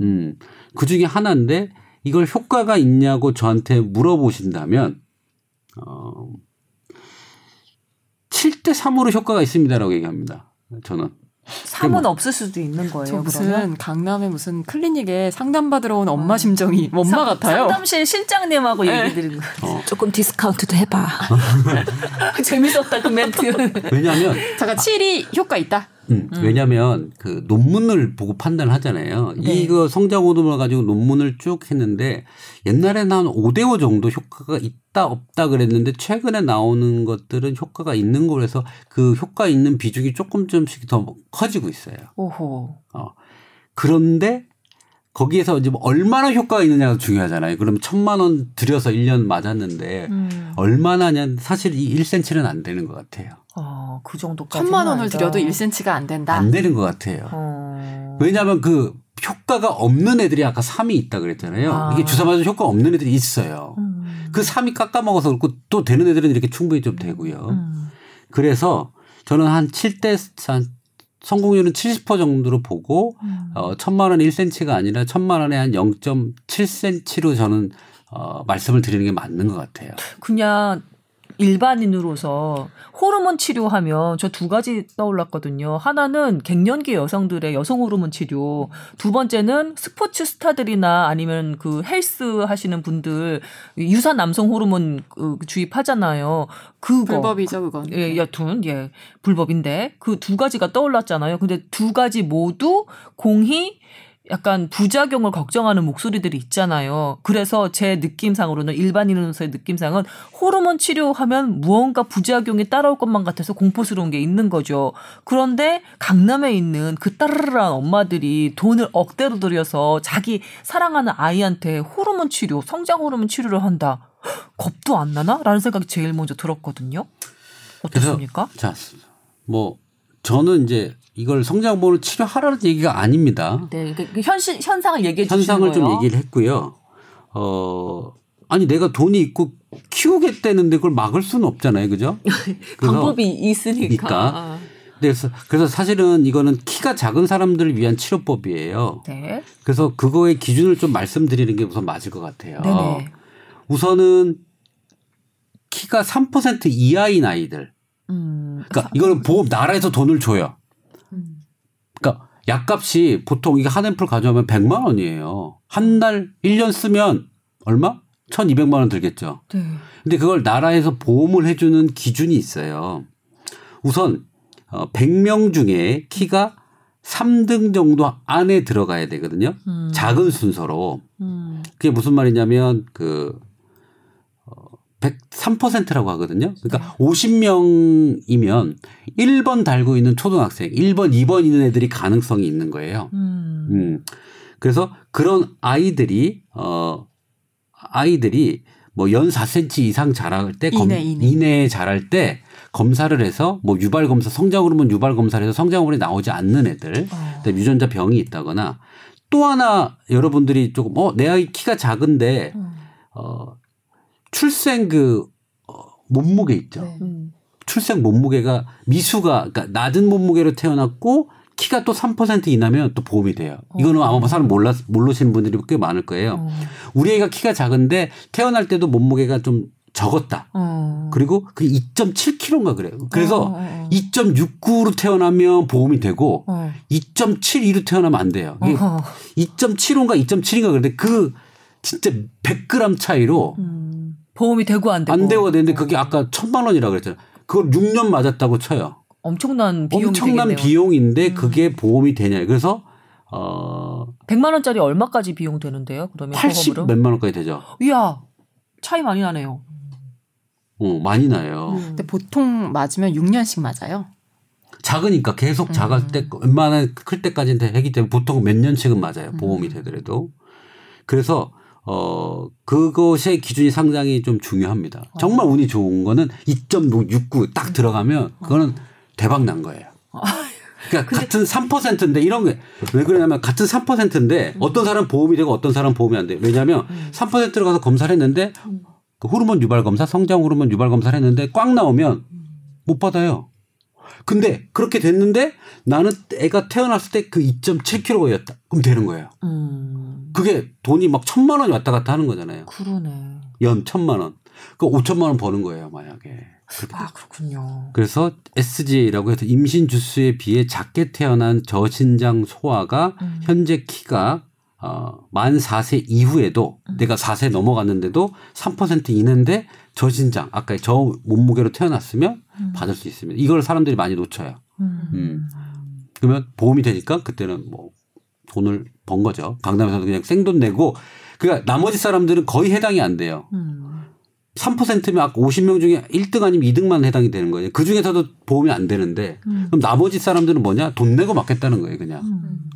S2: 음, 그 중에 하나인데 이걸 효과가 있냐고 저한테 물어보신다면, 어, 7대 3으로 효과가 있습니다라고 얘기합니다. 저는.
S1: 삼은 없을 수도 있는 거예요.
S3: 저 무슨
S1: 그러면?
S3: 강남의 무슨 클리닉에 상담받으러 온 엄마 심정이 엄마
S1: 상-
S3: 같아요.
S1: 상담실 실장님하고
S3: 네.
S1: 얘기 드리는 거.
S2: 어,
S4: 조금 디스카운트도 해봐.
S1: 재밌었다 그 멘트.
S2: 왜냐하면
S3: 잠깐 7이 효과 있다.
S2: 음, 왜냐하면 그 논문을 보고 판단을 하잖아요.
S1: 네.
S2: 이거 성장 호르몬을 가지고 논문을 쭉 했는데 옛날에 나온 5대5 정도 효과가 있다 없다 그랬는데 최근에 나오는 것들은 효과가 있는 거라서 그 효과 있는 비중이 조금 좀씩 더 커지고 있어요.
S1: 오호.
S2: 어. 그런데 거기에서 이제 뭐 얼마나 효과가 있느냐가 중요하잖아요. 그럼 천만 원 들여서 1년 맞았는데
S1: 음.
S2: 얼마나냐 사실 이 1cm는 안 되는 것 같아요.
S1: 아, 그 정도까지.
S3: 천만 원을 들여도 1cm가 안 된다.
S2: 안 되는 것 같아요.
S1: 어.
S2: 왜냐하면 그 효과가 없는 애들이 아까 3이 있다 그랬잖아요.
S1: 아.
S2: 이게 주사 맞은 효과 없는 애들이 있어요.
S1: 음.
S2: 그 3이 깎아먹어서 그렇고 또 되는 애들은 이렇게 충분히 좀 되고요.
S1: 음.
S2: 그래서 저는 한 7대 한 성공률은 70% 정도로 보고
S1: 음.
S2: 어, 천만 원에 1cm가 아니라 천만 원에 한 0.7cm로 저는 어, 말씀을 드리는 게 맞는 것 같아요.
S1: 그냥 일반인으로서 호르몬 치료하면 저 두 가지 떠올랐거든요. 하나는 갱년기 여성들의 여성 호르몬 치료, 두 번째는 스포츠 스타들이나 아니면 그 헬스 하시는 분들 유사 남성 호르몬 그 주입하잖아요. 그거
S3: 불법이죠 그건.
S1: 예, 여튼 예 불법인데 그 두 가지가 떠올랐잖아요. 근데 두 가지 모두 공히 약간 부작용을 걱정하는 목소리들이 있잖아요. 그래서 제 느낌상으로는 일반인으로서의 느낌상은 호르몬 치료하면 무언가 부작용이 따라올 것만 같아서 공포스러운 게 있는 거죠. 그런데 강남에 있는 그 따르르한 엄마들이 돈을 억대로 들여서 자기 사랑하는 아이한테 호르몬 치료, 성장 호르몬 치료를 한다. 겁도 안 나나? 라는 생각이 제일 먼저 들었거든요. 어떻습니까?
S2: 자, 뭐 저는 이제 이걸 성장본을 치료하라는 얘기가 아닙니다.
S1: 네, 그, 그 현실 현상을 얘기해 주시는
S2: 현상을
S1: 거예요.
S2: 좀 얘기를 했고요. 어 아니 내가 돈이 있고 키우겠다는데 그걸 막을 수는 없잖아요, 그죠?
S1: 방법이 있으니까.
S2: 있으니까. 그래서 그래서 사실은 이거는 키가 작은 사람들을 위한 치료법이에요.
S1: 네.
S2: 그래서 그거의 기준을 좀 말씀드리는 게 우선 맞을 것 같아요.
S1: 네네.
S2: 우선은 키가 3% 이하인 아이들.
S1: 음.
S2: 그러니까 이거는 보험 나라에서 돈을 줘요.
S1: 음.
S2: 그러니까 약값이 보통 이게 한 앰플 가져오면 100만 원이에요. 한 달 1년 쓰면 얼마? 1,200만 원 들겠죠.
S1: 네.
S2: 근데 그걸 나라에서 보험을 해주는 기준이 있어요. 우선 어, 100명 중에 키가 3등 정도 안에 들어가야 되거든요.
S1: 음.
S2: 작은 순서로.
S1: 음.
S2: 그게 무슨 말이냐면 그 어, 103%라고 하거든요. 그러니까 50명이면 1번 달고 있는 초등학생, 1번, 2번 있는 애들이 가능성이 있는 거예요.
S1: 음.
S2: 음. 그래서 그런 아이들이 어 아이들이 뭐 연 4cm 이상 자랄 때 검,
S3: 이내, 이내.
S2: 이내에 자랄 때 검사를 해서 뭐 유발 검사 성장 호르몬 유발 검사를 해서 성장 호르몬이 나오지 않는 애들
S1: 어.
S2: 유전자 병이 있다거나 또 하나 여러분들이 조금 어 내 아이 키가 작은데
S1: 음.
S2: 어 출생 그 어, 몸무게 있죠.
S3: 네.
S1: 음.
S2: 출생 몸무게가 미수가 그러니까 낮은 몸무게로 태어났고 키가 또 3% 이나면 또 보험이 돼요. 이거는 아마 사람 몰라 모르시는 분들이 꽤 많을 거예요.
S1: 어.
S2: 우리 애가 키가 작은데 태어날 때도 몸무게가 좀 적었다.
S1: 어.
S2: 그리고 그 2.7kg인가 그래요. 그래서
S1: 어, 어, 어.
S2: 2.69로 태어나면 보험이 되고
S1: 어.
S2: 2.72로 태어나면 안 돼요. 이게
S1: 어허.
S2: 2.75인가 2.7인가 그런데 그 진짜 100g 차이로
S1: 음. 보험이 되고 안 되고.
S2: 안 되고 되는데 그게 아까 천만 원이라고 그랬잖아요. 그걸 6년 맞았다고 쳐요.
S1: 엄청난 비용이
S2: 엄청난
S1: 되겠네요. 음.
S2: 비용인데 그게 보험이 되냐. 그래서 어
S1: 100만 원짜리 얼마까지 비용 되는데요? 그러면
S2: 80
S1: 보험으로?
S2: 몇만 원까지 되죠.
S1: 이야. 차이 많이 나네요.
S2: 어, 많이 나요.
S1: 음.
S3: 근데 보통 맞으면 6년씩 맞아요.
S2: 작으니까 계속 작을
S1: 음.
S2: 때 웬만한 클 때까지는 하기 때문에 보통 몇 년씩은 맞아요.
S1: 음.
S2: 보험이 되더라도. 그래서 어 그것의 기준이 상당히 좀 중요합니다.
S1: 어.
S2: 정말 운이 좋은 거는 2.69 딱 들어가면 그거는 대박 난 거예요. 그러니까 같은 3%인데 이런 게 왜 그러냐면 같은 3%인데
S1: 음.
S2: 어떤 사람 보험이 되고 어떤 사람 보험이 안 돼요. 왜냐하면 3% 들어가서 검사를 했는데
S1: 음.
S2: 그 호르몬 유발 검사, 성장 호르몬 유발 검사를 했는데 꽉 나오면
S1: 음.
S2: 못 받아요. 근데 그렇게 됐는데 나는 애가 태어났을 때 그 2.7kg였다. 그럼 되는 거예요.
S1: 음.
S2: 그게 돈이 막 천만 원이 왔다 갔다 하는 거잖아요.
S1: 그러네.
S2: 연 천만 원. 그 5천만 원 버는 거예요, 만약에.
S1: 아, 그렇군요.
S2: 그래서 SGA라고 해서 임신 주수에 비해 작게 태어난 저신장 소아가
S1: 음.
S2: 현재 키가 어, 만 4세 이후에도
S1: 음.
S2: 내가 4세 넘어갔는데도 3% 이는데 저신장 아까 저 몸무게로 태어났으면
S1: 음.
S2: 받을 수 있습니다. 이걸 사람들이 많이 놓쳐요.
S1: 음.
S2: 음. 그러면 보험이 되니까 그때는 뭐 돈을 번 거죠. 강남에서도 그냥 생돈 내고 그러니까 나머지 사람들은 거의 해당이 안 돼요.
S1: 음.
S2: 3%면 아까 50명 중에 1등 아니면 2등만 해당이 되는 거예요. 그 중에서도 보험이 안 되는데
S1: 음.
S2: 그럼 나머지 사람들은 뭐냐? 돈 내고 맞겠다는 거예요, 그냥.
S1: 음.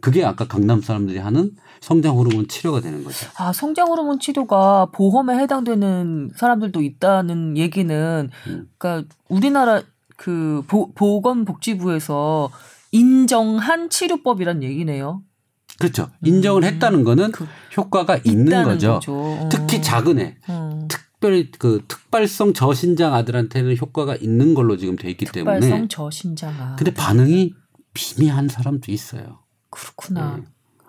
S2: 그게 아까 강남 사람들이 하는 성장 호르몬 치료가 되는 거죠.
S1: 아, 성장 호르몬 치료가 보험에 해당되는 사람들도 있다는 얘기는
S2: 음.
S1: 그러니까 우리나라 그 보, 보건복지부에서 인정한 치료법이란 얘기네요.
S2: 그렇죠. 인정을 했다는 거는
S1: 그-
S2: 효과가 있는 거죠.
S1: 거죠.
S2: 특히
S1: 어.
S2: 작은 애,
S1: 음.
S2: 특별히 그 특발성 저신장 아들한테는 효과가 있는 걸로 지금 돼 있기 때문에.
S1: 특발성 저신장 아.
S2: 근데 반응이 비미한 사람도 있어요.
S1: 그렇구나.
S2: 네.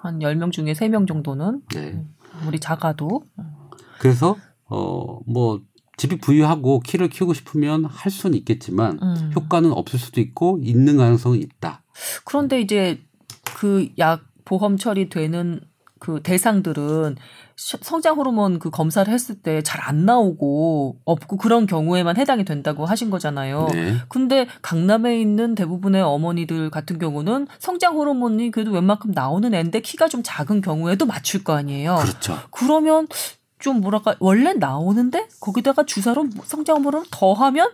S1: 한 10명 중에 3명 정도는
S2: 네.
S1: 우리 작아도
S2: 그래서 어 뭐 집이 부유하고 키를 키우고 싶으면 할 수는 있겠지만
S1: 음.
S2: 효과는 없을 수도 있고 있는 가능성은 있다.
S1: 그런데 이제 그 약 보험 처리되는 그 대상들은 시- 성장 호르몬 그 검사를 했을 때 잘 안 나오고 없고 그런 경우에만 해당이 된다고 하신 거잖아요.
S2: 네.
S1: 근데 강남에 있는 대부분의 어머니들 같은 경우는 성장 호르몬이 그래도 웬만큼 나오는 애인데 키가 좀 작은 경우에도 맞출 거 아니에요.
S2: 그렇죠.
S1: 그러면 좀 뭐랄까 원래 나오는데 거기다가 주사로 성장 호르몬을 더하면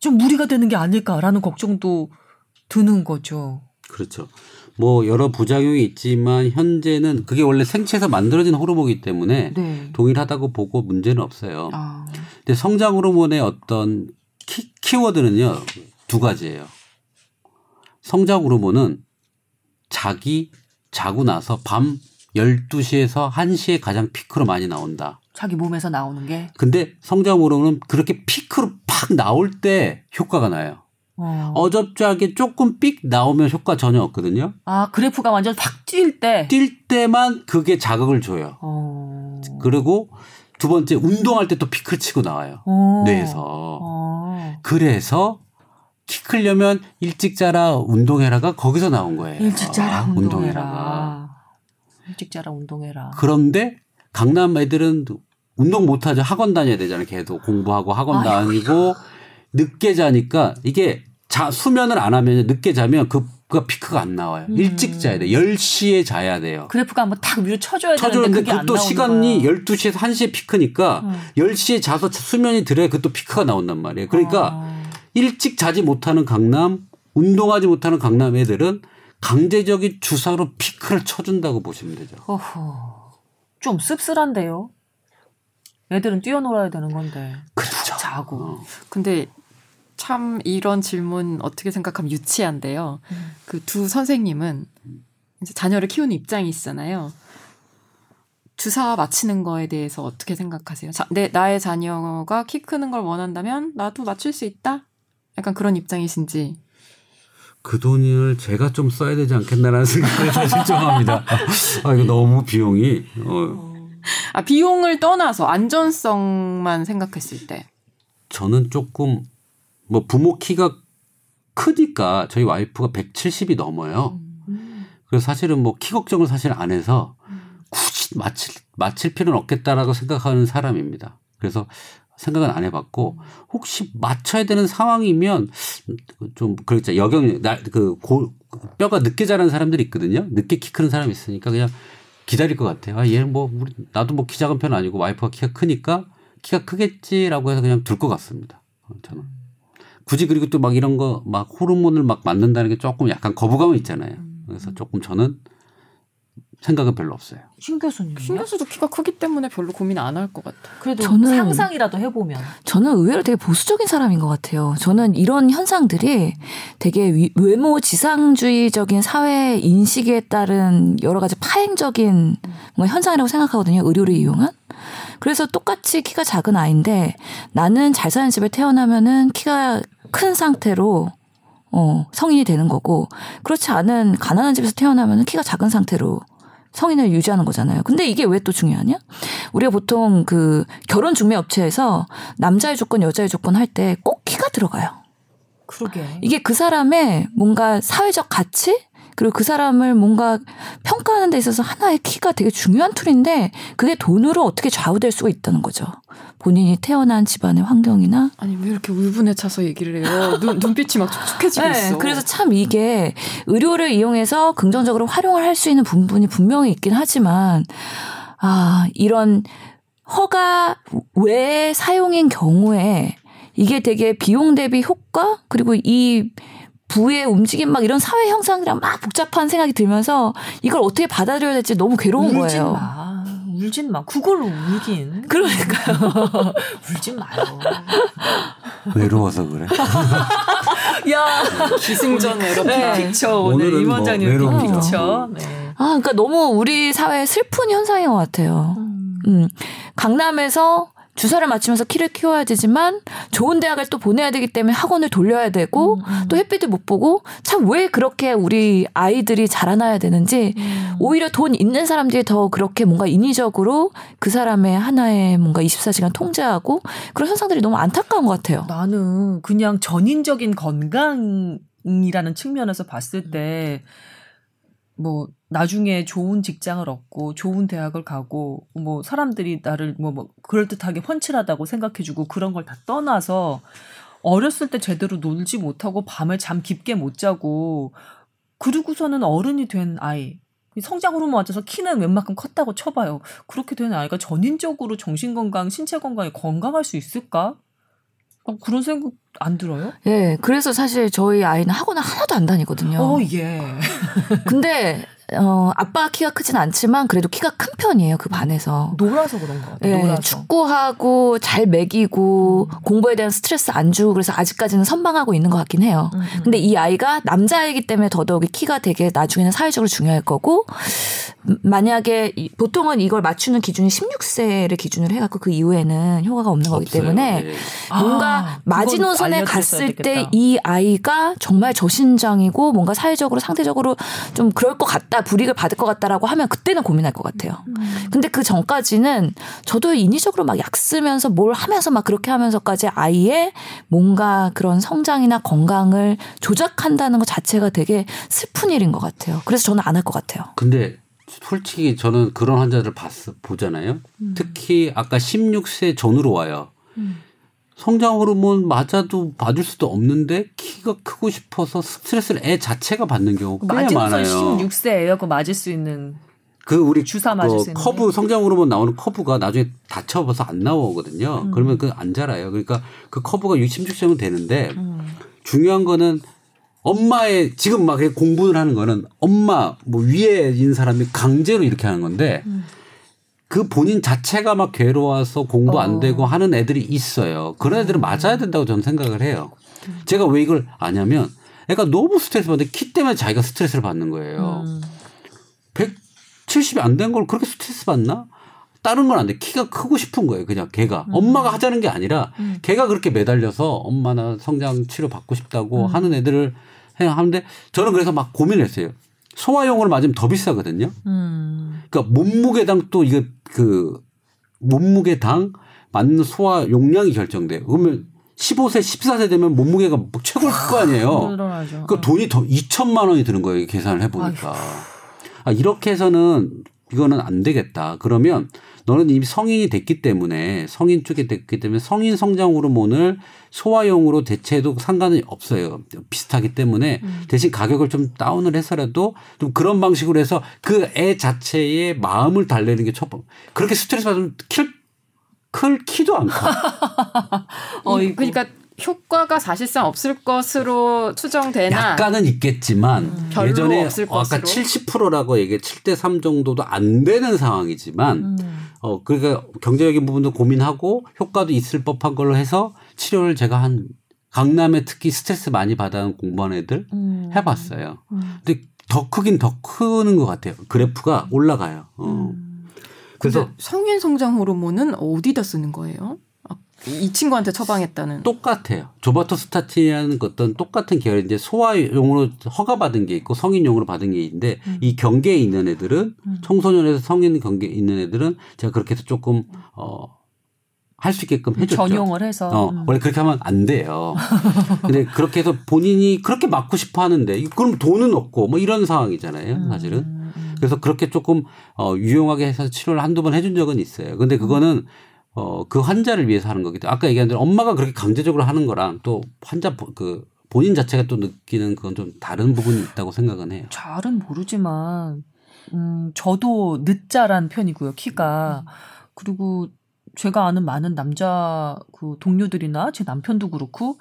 S1: 좀 무리가 되는 게 아닐까라는 걱정도 드는 거죠.
S2: 그렇죠. 뭐 여러 부작용이 있지만 현재는 그게 원래 생체에서 만들어진 호르몬이기 때문에
S1: 네.
S2: 동일하다고 보고 문제는 없어요.
S1: 아.
S2: 근데 성장 호르몬의 어떤 키, 키워드는요 두 가지예요. 성장 호르몬은 자기 자고 나서 밤 12시에서 1시에 가장 피크로 많이 나온다.
S1: 자기 몸에서 나오는 게
S2: 근데 성장 호르몬은 그렇게 피크로 팍 나올 때 효과가 나요.
S1: 어.
S2: 어접지하게 조금 삑 나오면 효과 전혀 없거든요.
S1: 아 그래프가 완전 확 뛸 때.
S2: 뛸 때만 그게 자극을 줘요.
S1: 어.
S2: 그리고 두 번째 운동할 때 또 피크를 치고 나와요.
S1: 어.
S2: 뇌에서.
S1: 어.
S2: 그래서 키 크려면 일찍 자라 운동해라가 거기서 나온 거예요.
S1: 일찍 자라
S2: 아,
S1: 운동해라. 일찍 자라 운동해라.
S2: 그런데 강남 애들은 운동 못 하죠. 학원 다녀야 되잖아요. 걔도 공부하고 학원 다니고 늦게 자니까 이게 자 수면을 안 하면 늦게 자면 그 그가 피크가 안 나와요.
S1: 음.
S2: 일찍 자야 돼. 10시에 자야 돼요.
S1: 그래프가 한번 탁 위로 쳐줘야 되는데 그게 안
S2: 그것도
S1: 나오는
S2: 시간이
S1: 거야.
S2: 12시에서 1시에 피크니까
S1: 음.
S2: 10시에 자서 수면이 들어야 그것도 피크가 나온단 말이에요. 그러니까
S1: 아.
S2: 일찍 자지 못하는 강남, 운동하지 못하는 강남 애들은 강제적인 주사로 피크를 쳐준다고 보시면 되죠.
S1: 어허. 좀 씁쓸한데요. 애들은 뛰어놀아야 되는 건데.
S2: 그렇죠.
S1: 자고.
S3: 근데 참 이런 질문 어떻게 생각하면 유치한데요.
S1: 음.
S3: 그두 선생님은 이제 자녀를 키우는 입장이시잖아요. 주사 맞히는 거에 대해서 어떻게 생각하세요? 자, 내 나의 자녀가 키 크는 걸 원한다면 나도 맞출 수 있다. 약간 그런 입장이신지.
S2: 그 돈을 제가 좀 써야 되지 않겠나라는 생각을 사실 좀 합니다. 아, 이거 너무 비용이, 어,
S3: 아 비용을 떠나서 안전성만 생각했을 때.
S2: 저는 조금, 뭐 부모 키가 크니까 저희 와이프가 170이 넘어요. 그래서 사실은 뭐 키 걱정을 사실 안 해서 굳이 맞힐, 맞힐 필요는 없겠다라고 생각하는 사람입니다. 그래서 생각은 안 해봤고 혹시 맞춰야 되는 상황이면 좀 그렇죠 여경 나그 뼈가 늦게 자라는 사람들이 있거든요. 늦게 키 크는 사람이 있으니까 그냥 기다릴 것 같아요. 아, 얘는 뭐 우리 나도 뭐 키 작은 편 아니고 와이프가 키가 크니까 키가 크겠지라고 해서 그냥 둘 것 같습니다. 어, 저는 굳이 그리고 또 막 이런 거 막 호르몬을 막 맞는다는 게 조금 약간 거부감은 있잖아요. 그래서 조금 저는 생각은 별로 없어요.
S1: 신 교수님요?
S3: 신교수도 키가 크기 때문에 별로 고민 안 할 것 같아.
S1: 그래도
S4: 저는-
S1: 상상이라도 해보면.
S4: 저는 의외로 되게 보수적인 사람인 것 같아요. 저는 이런 현상들이 되게 위- 외모 지상주의적인 사회 인식에 따른 여러 가지 파행적인 뭔가 현상이라고 생각하거든요. 의료를 이용한. 그래서 똑같이 키가 작은 아이인데 나는 잘 사는 집에 태어나면은 키가 큰 상태로 어, 성인이 되는 거고 그렇지 않은 가난한 집에서 태어나면은 키가 작은 상태로 성인을 유지하는 거잖아요. 근데 이게 왜 또 중요하냐? 우리가 보통 그 결혼 중매 업체에서 남자의 조건, 여자의 조건 할 때 꼭 키가 들어가요.
S1: 그러게.
S4: 이게 그 사람의 뭔가 사회적 가치 그리고 그 사람을 뭔가 평가하는 데 있어서 하나의 키가 되게 중요한 툴인데 그게 돈으로 어떻게 좌우될 수가 있다는 거죠. 본인이 태어난 집안의 환경이나
S3: 아니 왜 이렇게 울분에 차서 얘기를 해요? 눈 눈빛이 막 촉촉해지고 있어.
S4: 네, 그래서 참 이게 의료를 이용해서 긍정적으로 활용을 할 수 있는 부분이 분명히 있긴 하지만 아 이런 허가 외 사용인 경우에 이게 되게 비용 대비 효과 그리고 이 부의 움직임 막 이런 사회 형상이랑 막 복잡한 생각이 들면서 이걸 어떻게 받아들여야 될지 너무 괴로운
S1: 울진
S4: 거예요.
S1: 마. 울진 마. 그걸로 울긴.
S4: 그러니까요.
S1: 울진 마요.
S2: 외로워서 그래.
S1: 야,
S3: 기승전 외롭다.
S1: 네. 픽처 오늘
S2: 오늘은 임뭐
S1: 원장님
S2: 외로운
S1: 픽처. 네.
S4: 아, 그러니까 너무 우리 사회의 슬픈 현상인 것 같아요. 음, 강남에서 주사를 맞추면서 키를 키워야 되지만 좋은 대학을 또 보내야 되기 때문에 학원을 돌려야 되고 또 햇빛을 못 보고 참 왜 그렇게 우리 아이들이 자라나야 되는지 오히려 돈 있는 사람들이 더 그렇게 뭔가 인위적으로 그 사람의 하나의 뭔가 24시간 통제하고 그런 현상들이 너무 안타까운 것 같아요.
S1: 나는 그냥 전인적인 건강이라는 측면에서 봤을 때 뭐 나중에 좋은 직장을 얻고 좋은 대학을 가고 뭐 사람들이 나를 뭐, 뭐 그럴듯하게 훤칠하다고 생각해주고 그런 걸 다 떠나서 어렸을 때 제대로 놀지 못하고 밤에 잠 깊게 못 자고 그러고서는 어른이 된 아이 성장 호르몬 맞아서 키는 웬만큼 컸다고 쳐봐요. 그렇게 된 아이가 전인적으로 정신 건강, 신체 건강에 건강할 수 있을까? 어, 그런 생각 안 들어요?
S4: 예, 그래서 사실 저희 아이는 학원을 하나도 안 다니거든요.
S1: 어, 예.
S4: 근데 어, 아빠 키가 크진 않지만 그래도 키가 큰 편이에요. 그 반에서.
S1: 놀아서 그런 거 같아요.
S4: 예,
S1: 놀아서.
S4: 축구하고 잘 먹이고 공부에 대한 스트레스 안 주고 그래서 아직까지는 선방하고 있는 것 같긴 해요.
S1: 음,
S4: 근데 이 아이가 남자이기 때문에 더더욱이 키가 되게 나중에는 사회적으로 중요할 거고 음, 만약에 이- 보통은 이걸 맞추는 기준이 16세를 기준으로 해갖고 그 이후에는 효과가 없는 거기. 때문에
S2: 예.
S4: 뭔가
S1: 아,
S4: 마지노선에 갔을 때. 이 아이가 정말 저신장이고 뭔가 사회적으로 상대적으로 좀 그럴 것 같다 불이익을 받을 것 같다라고 하면 그때는 고민할 것 같아요.
S1: 음.
S4: 근데 그 전까지는 저도 인위적으로 막 약 쓰면서 뭘 하면서 막 그렇게 하면서까지 아이의 뭔가 그런 성장이나 건강을 조작한다는 것 자체가 되게 슬픈 일인 것 같아요. 그래서 저는 안 할 것 같아요.
S2: 근데 솔직히 저는 그런 환자들 봤 보잖아요.
S1: 음.
S2: 특히 아까 16세 전후로 와요. 성장 호르몬 맞아도 맞을 수도 없는데 키가 크고 싶어서 스트레스를 애 자체가 받는 경우가 꽤 많아요.
S1: 16세 애하고 맞을 수 있는
S2: 그 우리
S1: 주사 맞을
S2: 그
S1: 수 있는
S2: 커브
S1: 게?
S2: 성장 호르몬 나오는 커브가 나중에 다쳐봐서 안 나오거든요.
S1: 음.
S2: 그러면 그 안 자라요. 그러니까 그 커브가 66세면 되는데
S1: 음.
S2: 중요한 거는 엄마의 지금 막 공부를 하는 거는 엄마 뭐 위에 있는 사람이 강제로 이렇게 하는 건데
S1: 음.
S2: 그 본인 자체가 막 괴로워서 공부
S1: 어.
S2: 안 되고 하는 애들이 있어요. 그런 애들은 맞아야 된다고 저는 생각을 해요. 제가 왜 이걸 아냐면 애가 너무 스트레스 받는데 키 때문에 자기가 스트레스를 받는 거예요.
S1: 음.
S2: 170이 안 된 걸 그렇게 스트레스 받나? 다른 건 안 돼. 키가 크고 싶은 거예요. 그냥 걔가. 엄마가 하자는 게 아니라
S1: 음.
S2: 걔가 그렇게 매달려서 엄마 나 성장 치료 받고 싶다고
S1: 음.
S2: 하는 애들을 해야 하는데 저는 그래서 막 고민을 했어요. 소아용으로 맞으면 더 비싸거든요.
S1: 음.
S2: 그러니까 몸무게당 또 이게 그 몸무게당 맞는 소화 용량이 결정돼요. 그러면 15세, 14세 되면 몸무게가 뭐 최고일 거 아니에요.
S1: 늘어나죠.
S2: 그 돈이 더 2천만 원이 드는 거예요. 계산을 해보니까. 아, 이렇게 해서는 이거는 안 되겠다. 그러면 너는 이미 성인이 됐기 때문에 성인 쪽에 됐기 때문에 성인 성장 호르몬을 소아용으로 대체해도 상관이 없어요. 비슷하기 때문에 대신 가격을 좀 다운을 해서라도 좀 그런 방식으로 해서 그 애 자체의 마음을 달래는 게 첫 번. 그렇게 스트레스 받으면 킬, 클 키도 안 커.
S1: 어이구.
S3: 그러니까 효과가 사실상 없을 것으로 추정되나
S2: 약간은 있겠지만
S3: 별로
S2: 예전에 어, 아까
S3: 것으로?
S2: 70%라고 얘기해 7대 3 정도도 안 되는 상황이지만
S1: 음.
S2: 어 그러니까 경제적인 부분도 고민하고 효과도 있을 법한 걸로 해서 치료를 제가 한 강남에 특히 스트레스 많이 받아는 공부하는 애들
S1: 음.
S2: 해봤어요.
S1: 음.
S2: 근데 더 크긴 더 크는 것 같아요. 그래프가 올라가요. 어.
S1: 음.
S2: 그래서
S3: 성인 성장 호르몬은 어디다 쓰는 거예요? 아, 이 친구한테 처방했다는.
S2: 똑같아요. 조바토스타틴이라는 어떤 똑같은 계열 이제 소아용으로 허가받은 게 있고 성인용으로 받은 게 있는데
S1: 음.
S2: 이 경계에 있는 애들은
S1: 음.
S2: 청소년에서 성인 경계에 있는 애들은 제가 그렇게 해서 조금 어 할수 있게끔 해줬죠.
S1: 전용을 해서
S2: 어,
S1: 음.
S2: 원래 그렇게 하면 안 돼요. 근데 그렇게 해서 본인이 그렇게 맞고 싶어 하는데 이- 그럼 돈은 없고 뭐 이런 상황이잖아요. 사실은.
S1: 음, 음.
S2: 그래서 그렇게 조금 어 유용하게 해서 치료를 한두 번 해준 적은 있어요. 근데 그거는 어 그 환자를 위해서 하는 거기 때문에 아까 얘기한 대로 엄마가 그렇게 강제적으로 하는 거랑 또 환자 보- 그 본인 자체가 또 느끼는 그건 좀 다른 부분이 있다고 생각은 해요.
S1: 잘은 모르지만 음 저도 늦자란 편이고요 키가 그리고 제가 아는 많은 남자 그 동료들이나 제 남편도 그렇고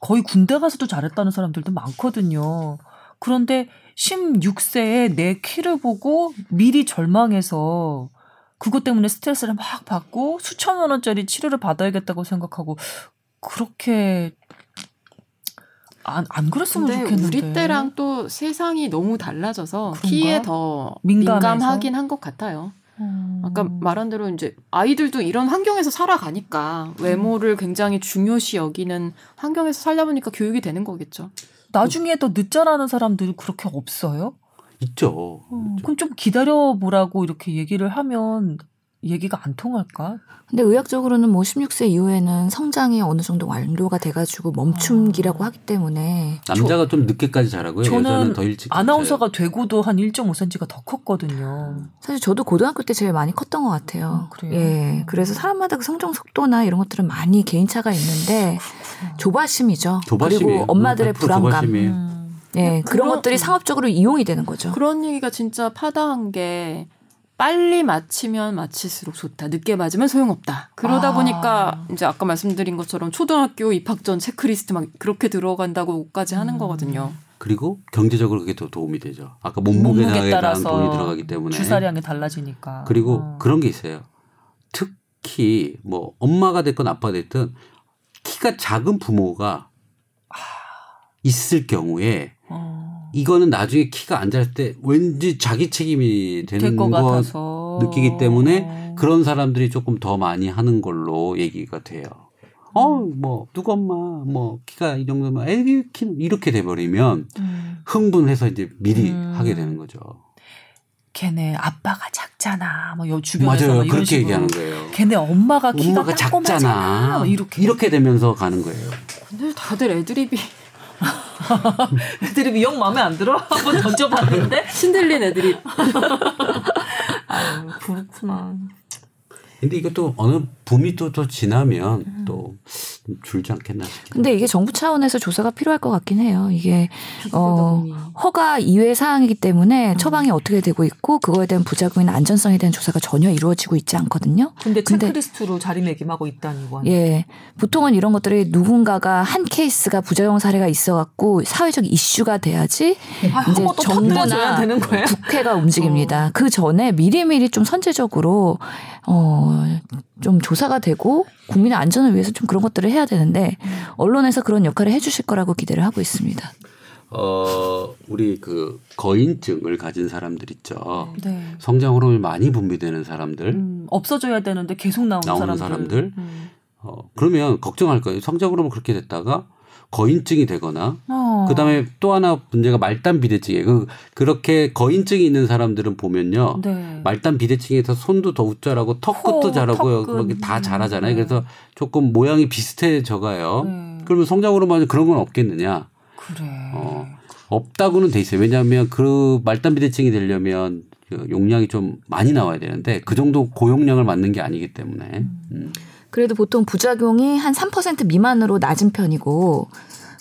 S1: 거의 군대 가서도 잘했다는 사람들도 많거든요. 그런데 16세에 내 키를 보고 미리 절망해서 그것 때문에 스트레스를 막 받고 수천만 원짜리 치료를 받아야겠다고 생각하고 그렇게 안, 안 그랬으면 좋겠는데.
S3: 우리 때랑 또 세상이 너무 달라져서
S1: 그런가?
S3: 키에 더
S1: 민감해서?
S3: 민감하긴 한 것 같아요.
S1: 음.
S3: 아까 말한 대로 이제 아이들도 이런 환경에서 살아가니까 외모를 굉장히 중요시 여기는 환경에서 살다 보니까 교육이 되는 거겠죠.
S1: 나중에 더 늦자라는 사람들 그렇게 없어요?
S2: 있죠.
S1: 음, 그럼 좀 기다려 보라고 이렇게 얘기를 하면 얘기가 안 통할까?
S4: 근데 의학적으로는 뭐 16세 이후에는 성장이 어느 정도 완료가 돼가지고 멈춤기라고 하기 때문에
S2: 남자가 좀 늦게까지 자라고요. 여자는
S1: 저는
S2: 더 일찍
S1: 아나운서가 되고도 한 1.5cm가 더 컸거든요.
S4: 사실 저도 고등학교 때 제일 많이 컸던 것 같아요.
S1: 음, 그래요?
S4: 예, 그래서 사람마다 그 성장 속도나 이런 것들은 많이 개인차가 있는데 조바심이죠.
S2: 조바심이에요.
S4: 그리고 엄마들의
S2: 100%
S4: 불안감.
S2: 조바심이에요.
S1: 음.
S4: 예, 그런
S3: 그런-
S4: 것들이 상업적으로 이용이 되는 거죠.
S3: 그런 얘기가 진짜 파다한 게 빨리 맞히면 맞힐수록 좋다. 늦게 맞으면 소용없다. 그러다
S1: 아.
S3: 보니까 이제 아까 말씀드린 것처럼 초등학교 입학 전 체크리스트 막 그렇게 들어간다고까지 하는
S1: 음.
S3: 거거든요.
S2: 그리고 경제적으로 그게 더 도움이 되죠. 아까
S1: 몸무게 따라서
S2: 돈이 들어가기 때문에.
S1: 주사량이 달라지니까.
S2: 그리고
S1: 어.
S2: 그런 게 있어요. 특히 뭐 엄마가 됐건 아빠가 됐든 키가 작은 부모가 있을 경우에
S1: 어.
S2: 이거는 나중에 키가 안 자랄 때 왠지 자기 책임이 되는 거
S1: 같아서
S2: 느끼기 때문에 그런 사람들이 조금 더 많이 하는 걸로 얘기가 돼요. 어, 뭐, 누구 엄마, 뭐, 키가 이 정도면, 애기 키는 이렇게 돼버리면
S1: 음.
S2: 흥분해서 이제 미리
S1: 음.
S2: 하게 되는 거죠.
S1: 걔네 아빠가 작잖아. 뭐 요 주변에서
S2: 맞아요. 그렇게
S1: 식으로.
S2: 얘기하는 거예요.
S1: 걔네 엄마가 키가
S2: 엄마가
S1: 작잖아.
S2: 작잖아.
S1: 이렇게
S2: 이렇게 되면서 가는 거예요.
S3: 근데 다들 애드립이
S1: 애들이 영 마음에 안 들어? 한번 던져봤는데.
S3: 신들린 애드립.
S1: 아유, 그렇구나.
S2: 근데 이것도 어느 붐이 또, 또 지나면
S1: 음.
S2: 또 줄지 않겠나 싶기도
S4: 근데 이게 정부 차원에서 조사가 필요할 것 같긴 해요. 이게 어. 허가 이외의 사항이기 때문에 처방이 어떻게 되고 있고 그거에 대한 부작용이나 안전성에 대한 조사가 전혀 이루어지고 있지 않거든요.
S1: 근데
S4: 근데-
S1: 체크리스트로 자리매김하고 있다니 원.
S4: 예. 보통은 이런 것들이 누군가가 한 케이스가 부작용 사례가 있어 갖고 사회적 이슈가 돼야지
S1: 아,
S4: 이제 정부나
S1: 되는 거예요?
S4: 국회가 움직입니다. 그 전에 미리미리 좀 선제적으로 어, 좀 조사가 되고 국민의 안전을 위해서 좀 그런 것들을 해야 되는데 언론에서 그런 역할을 해주실 거라고 기대를 하고 있습니다.
S2: 어, 우리 그 거인증을 가진 사람들 있죠.
S1: 네.
S2: 성장 호르몬이 많이 분비되는 사람들.
S1: 음, 없어져야 되는데 계속 나오는,
S2: 나오는
S1: 사람들.
S2: 사람들.
S1: 음.
S2: 어, 그러면 걱정할 거예요. 성장 호르몬 그렇게 됐다가 거인증이 되거나
S1: 어.
S2: 그다음에 또 하나 문제가 말단 비대증이에요. 그 그렇게 거인증이 있는 사람들은 보면요.
S1: 네.
S2: 말단 비대증에서 손도 더 웃자라고 턱 끝도
S1: 코,
S2: 자라고요. 그렇게 다 자라잖아요.
S1: 네.
S2: 그래서 조금 모양이 비슷해져가요.
S1: 네.
S2: 그러면 성장으로만 그런 건 없겠느냐?
S1: 그래.
S2: 어, 없다고는 돼 있어요. 왜냐하면 그 말단 비대증이 되려면 그 용량이 좀 많이 나와야 되는데 그 정도 고용량을 맞는 게 아니기 때문에 음.
S4: 그래도 보통 부작용이 한 3% 미만으로 낮은 편이고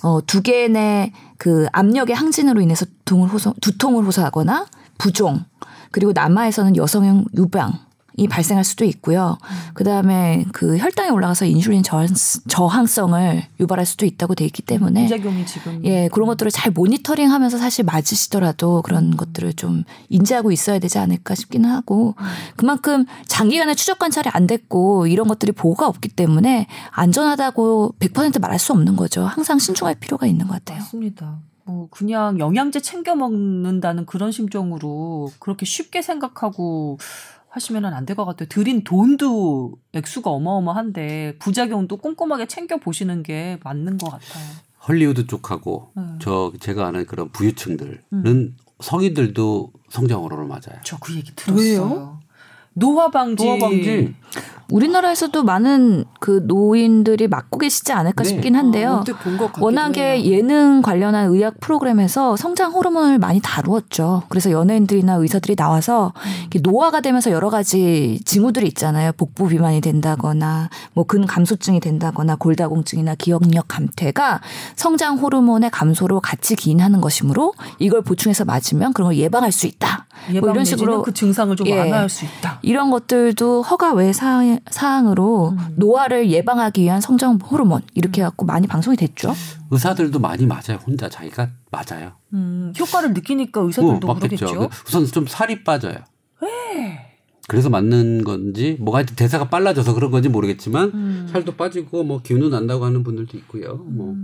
S4: 어, 두 개의 그 압력의 항진으로 인해서 두통을 호소, 두통을 호소하거나 부종 그리고 남아에서는 여성형 유방 이 발생할 수도 있고요. 그 다음에 그 혈당이 올라가서 인슐린 저항, 저항 성을 유발할 수도 있다고 돼 있기 때문에
S1: 부작용이 지금
S4: 예, 그런 것들을 잘 모니터링 하면서 사실 맞으시더라도 그런 것들을 좀 인지하고 있어야 되지 않을까 싶기는 하고 그만큼 장기간의 추적 관찰이 안 됐고 이런 것들이 보고가 없기 때문에 안전하다고 100% 말할 수 없는 거죠. 항상 신중할 필요가 있는 것 같아요.
S1: 맞습니다. 뭐 그냥 영양제 챙겨 먹는다는 그런 심정으로 그렇게 쉽게 생각하고 하시면은 안될 것 같아요. 들인 돈도 액수가 어마어마한데 부작용도 꼼꼼하게 챙겨 보시는 게 맞는 것 같아요.
S2: 헐리우드 쪽하고
S1: 음.
S2: 저 제가 아는 그런 부유층들은 성인들도 성장 호르몬을 맞아요.
S1: 저 그 얘기 들었어요.
S3: 왜요?
S1: 노화 방지.
S2: 노화 방지.
S4: 우리나라에서도 많은 그 노인들이 맡고 계시지 않을까
S2: 네.
S4: 싶긴 한데요.
S3: 아,
S4: 워낙에
S3: 해요.
S4: 예능 관련한 의학 프로그램에서 성장 호르몬을 많이 다루었죠. 그래서 연예인들이나 의사들이 나와서 노화가 되면서 여러 가지 징후들이 있잖아요. 복부 비만이 된다거나 뭐 근 감소증이 된다거나 골다공증이나 기억력 감퇴가 성장 호르몬의 감소로 같이 기인하는 것이므로 이걸 보충해서 맞으면 그런 걸 예방할 수 있다.
S1: 예방
S4: 뭐 이런 식으로
S1: 그 증상을 좀
S4: 예.
S1: 완화할 수 있다.
S4: 이런 것들도 허가 외 사항, 사항으로
S1: 음.
S4: 노화를 예방하기 위한 성장 호르몬 이렇게 해갖고 많이 방송이 됐죠.
S2: 의사들도 많이 맞아요. 혼자 자기가 맞아요.
S1: 음, 효과를 느끼니까 의사들도
S2: 어, 맞겠죠.
S1: 그러겠죠.
S2: 그 우선 좀 살이 빠져요. 그래서 맞는 건지 뭐가 하여튼 대사가 빨라져서 그런 건지 모르겠지만
S1: 음.
S2: 살도 빠지고 뭐 기운도 난다고 하는 분들도 있고요. 뭐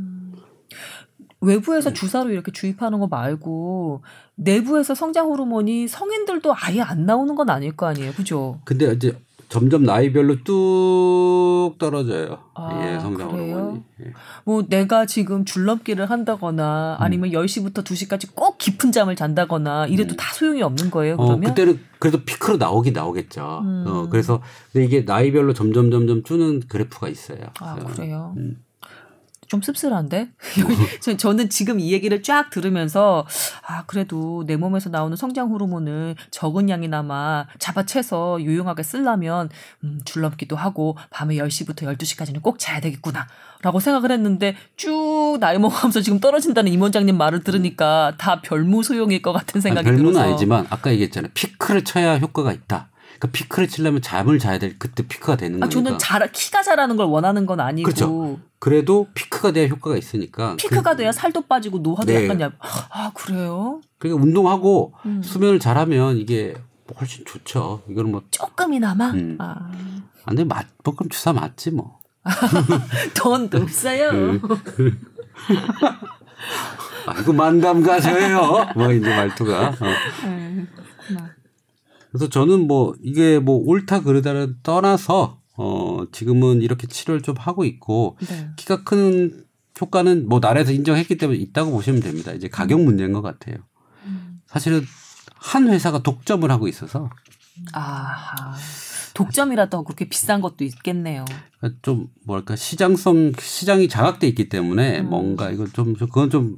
S1: 외부에서 주사로 이렇게 주입하는 거 말고 내부에서 성장 호르몬이 성인들도 아예 안 나오는 건 아닐 거 아니에요, 그죠?
S2: 근데 이제 점점 나이별로 뚝 떨어져요.
S1: 아,
S2: 예, 성장
S1: 그래요?
S2: 호르몬이. 예.
S1: 뭐 내가 지금 줄넘기를 한다거나 아니면 10시부터 2시까지 꼭 깊은 잠을 잔다거나 이래도 다 소용이 없는 거예요.
S2: 어,
S1: 그러면
S2: 그때는 그래도 피크로 나오긴 나오겠죠. 어, 그래서 근데 이게 나이별로 점점 점점 주는 그래프가 있어요.
S1: 아
S2: 어,
S1: 그래요.
S2: 음.
S1: 좀 씁쓸한데 저- 저는 지금 이 얘기를 쫙 들으면서 아 그래도 내 몸에서 나오는 성장 호르몬을 적은 양이나마 잡아채서 유용하게 쓰려면 음, 줄넘기도 하고 밤에 10시부터 12시까지는 꼭 자야 되겠구나 라고 생각을 했는데 쭉 나이 먹으면서 지금 떨어진다는 임 원장님 말을 들으니까 다 별무 소용일 것 같은 생각이
S2: 아니, 별무는
S1: 들어서
S2: 아니지만 아까 얘기했잖아요. 피크를 쳐야 효과가 있다. 그러니까 피크를 치려면 잠을 자야 될 그때 피크가 되는
S1: 아,
S2: 거니까.
S1: 저는 자라, 키가 자라는 걸 원하는 건 아니고
S2: 그렇죠. 그래도 피크가 돼야 효과가 있으니까.
S1: 피크가
S2: 그,
S1: 돼야 살도 빠지고 노화도
S2: 네.
S1: 약간 얇. 아 그래요?
S2: 그러니까 운동하고
S1: 음.
S2: 수면을 잘하면 이게 훨씬 좋죠. 이거는 뭐
S1: 조금이나마.
S2: 음.
S1: 아,
S2: 안돼 맞, 뭐 그럼 주사 맞지 뭐.
S1: 돈도 없어요.
S2: 네. 아이고 만담 가셔요. 뭐 이제 말투가. 어. 그래서 저는 뭐 이게 뭐 옳다 그르다를 떠나서 어 지금은 이렇게 치료를 좀 하고 있고
S1: 네.
S2: 키가 큰 효과는 뭐 나라에서 인정했기 때문에 있다고 보시면 됩니다. 이제 가격 문제인 것 같아요. 사실은 한 회사가 독점을 하고 있어서
S1: 아하. 독점이라도 그렇게 비싼 것도 있겠네요.
S2: 좀 뭐랄까 시장성 시장이 장악돼 있기 때문에
S1: 음.
S2: 뭔가 이거 좀좀 그건 좀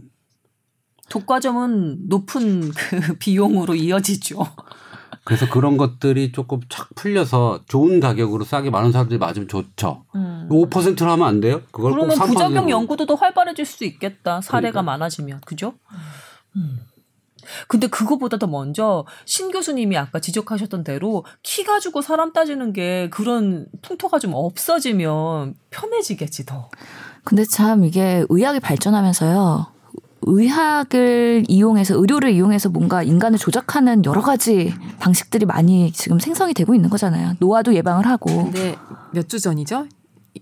S1: 독과점은 높은 그 비용으로 이어지죠.
S2: 그래서 그런 것들이 조금 착 풀려서 좋은 가격으로 싸게 많은 사람들이 맞으면 좋죠.
S1: 음.
S2: 5%로 하면 안 돼요? 그걸 꼭
S1: 그러면
S2: 3%
S1: 부작용
S2: 로.
S1: 연구도 더 활발해질 수 있겠다. 사례가
S2: 그러니까.
S1: 많아지면. 그죠? 음. 근데 그거보다 더 먼저 신 교수님이 아까 지적하셨던 대로 키 가지고 사람 따지는 게 그런 풍토가 좀 없어지면 편해지겠지 더.
S4: 근데 참 이게 의학이 발전하면서요. 의학을 이용해서 의료를 이용해서 뭔가 인간을 조작하는 여러 가지 방식들이 많이 지금 생성이 되고 있는 거잖아요. 노화도 예방을 하고.
S3: 근데 몇 주 전이죠?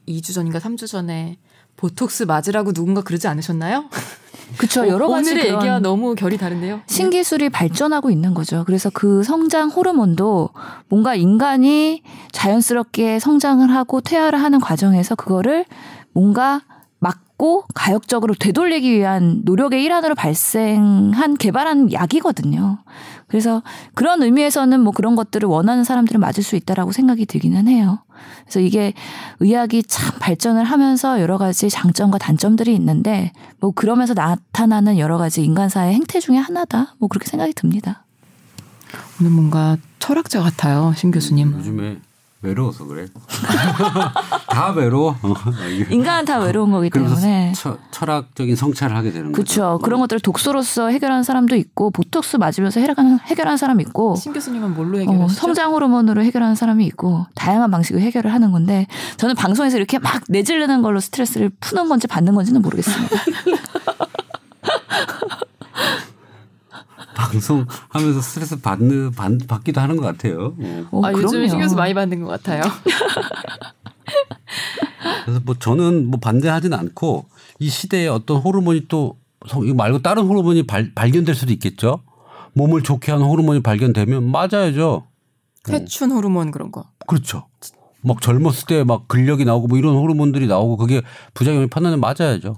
S3: 2주 전인가 3주 전에 보톡스 맞으라고 누군가 그러지 않으셨나요?
S4: 그렇죠. 여러 가지
S3: 오늘의 얘기와 너무 결이 다른데요.
S4: 신기술이 발전하고 있는 거죠. 그래서 그 성장 호르몬도 뭔가 인간이 자연스럽게 성장을 하고 퇴화를 하는 과정에서 그거를 뭔가 막고 가역적으로 되돌리기 위한 노력의 일환으로 발생한 개발한 약이거든요. 그래서 그런 의미에서는 뭐 그런 것들을 원하는 사람들은 맞을 수 있다라고 생각이 들기는 해요. 그래서 이게 의학이 참 발전을 하면서 여러 가지 장점과 단점들이 있는데 뭐 그러면서 나타나는 여러 가지 인간사의 행태 중에 하나다. 뭐 그렇게 생각이 듭니다.
S3: 오늘 뭔가 철학자 같아요, 신 교수님.
S2: 요즘에 외로워서 그래. 다 외로워. 어.
S4: 인간은 다 외로운 거기 때문에.
S2: 처, 철학적인 성찰을 하게 되는 거죠.
S4: 그렇죠. 그런 것들을 독서로서 해결하는 사람도 있고 보톡스 맞으면서 해결하는 해결하는 사람이 있고
S3: 신 교수님은 뭘로
S4: 어,
S3: 해결하시죠?
S4: 성장 호르몬으로 해결하는 사람이 있고 다양한 방식으로 해결을 하는 건데 저는 방송에서 이렇게 막 내지르는 걸로 스트레스를 푸는 건지 받는 건지는 모르겠습니다.
S2: 방송하면서 스트레스 받는 받, 받기도 하는 것 같아요. 어.
S4: 어,
S3: 아, 요즘에 신
S4: 그럼요.
S3: 교수 많이 받는 것 같아요.
S2: 그래서 뭐 저는 뭐 반대하지는 않고 이 시대에 어떤 호르몬이 또 이거 말고 다른 호르몬이 발, 발견될 수도 있겠죠. 몸을 좋게 하는 호르몬이 발견되면 맞아야죠.
S3: 퇴춘 호르몬 그런 거.
S2: 그렇죠. 막 젊었을 때 막 근력이 나오고 뭐 이런 호르몬들이 나오고 그게 부작용이 판단은 맞아야죠.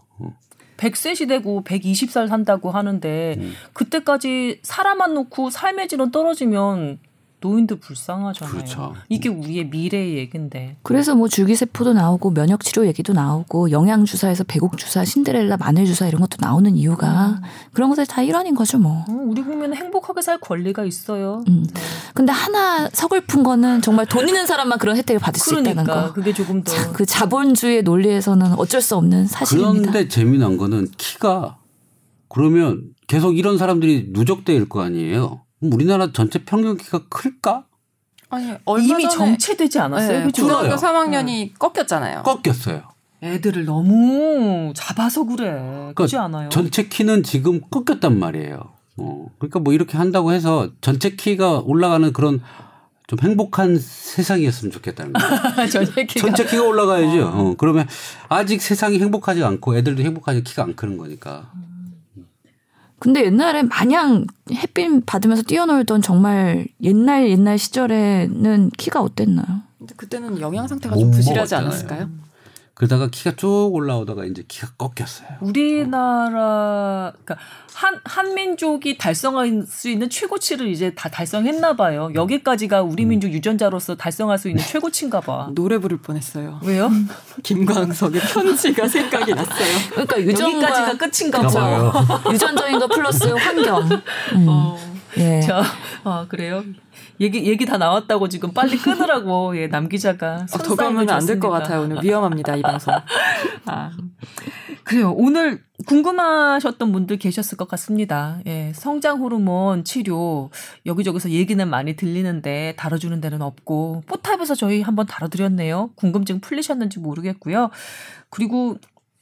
S2: 어.
S1: 100세 시대고 120살 산다고 하는데 그때까지 살아만 놓고 삶의 질은 떨어지면 노인들 불쌍하잖아요.
S2: 그렇죠.
S1: 이게 우리의 미래의 얘긴데.
S4: 그래서 뭐 줄기세포도 나오고 면역 치료 얘기도 나오고 영양 주사에서 배곡 주사, 신데렐라 마늘 주사 이런 것도 나오는 이유가 그런 것들 다 일환인 거죠 뭐.
S1: 어, 우리 국민은 행복하게 살 권리가 있어요.
S4: 음. 근데 하나 서글픈 거는 정말 돈 있는 사람만 그런 혜택을 받을 수 있다는
S1: 그러니까
S4: 거.
S1: 그게 조금 더
S4: 그 자본주의 논리에서는 어쩔 수 없는 사실입니다.
S2: 그런데 재미난 거는 키가 그러면 계속 이런 사람들이 누적될 거 아니에요. 우리나라 전체 평균 키가 클까?
S3: 아니, 얼마
S1: 이미
S3: 전에
S1: 정체되지 않았어요.
S3: 네,
S1: 그죠?
S3: 고등학교
S2: 그래요.
S3: 3학년이 꺾였잖아요.
S2: 꺾였어요.
S1: 애들을 너무 잡아서 그래. 그렇지 않아요?
S2: 전체 키는 지금 꺾였단 말이에요. 어. 그러니까 뭐 이렇게 한다고 해서 전체 키가 올라가는 그런 좀 행복한 세상이었으면 좋겠다는 거예요.
S1: 전체 키가
S2: 전체 키가 올라가야죠. 어. 그러면 아직 세상이 행복하지 않고 애들도 행복하지 키가 안 크는 거니까.
S4: 근데 옛날에 마냥 햇빛 받으면서 뛰어놀던 정말 옛날 옛날 시절에는 키가 어땠나요?
S3: 근데 그때는 영양 상태가 못좀 부실하지
S2: 먹었잖아요.
S3: 않았을까요?
S2: 그러다가 키가 쭉 올라오다가 이제 키가 꺾였어요.
S1: 우리나라 그러니까 한 한민족이 달성할 수 있는 최고치를 이제 다 달성했나 봐요. 여기까지가 우리 민족 유전자로서 달성할 수 있는 최고치인가 봐.
S3: 노래 부를 뻔했어요.
S1: 왜요?
S3: 김광석의 편지가 생각이 났어요.
S4: 그러니까 유전과
S1: 여기까지가 끝인가 봐.
S2: 봐요.
S4: 유전적인 거 플러스 환경. 음.
S1: 어.
S4: 예.
S1: 자, 아 그래요? 얘기 얘기 다 나왔다고 지금 빨리 끊으라고 예, 남 기자가
S3: 어, 더 가면 안 될 것 같아요. 오늘 위험합니다 이 방송.
S1: 아, 그래요. 오늘 궁금하셨던 분들 계셨을 것 같습니다. 예, 성장 호르몬 치료 여기저기서 얘기는 많이 들리는데 다뤄주는 데는 없고 포탑에서 저희 한번 다뤄드렸네요. 궁금증 풀리셨는지 모르겠고요. 그리고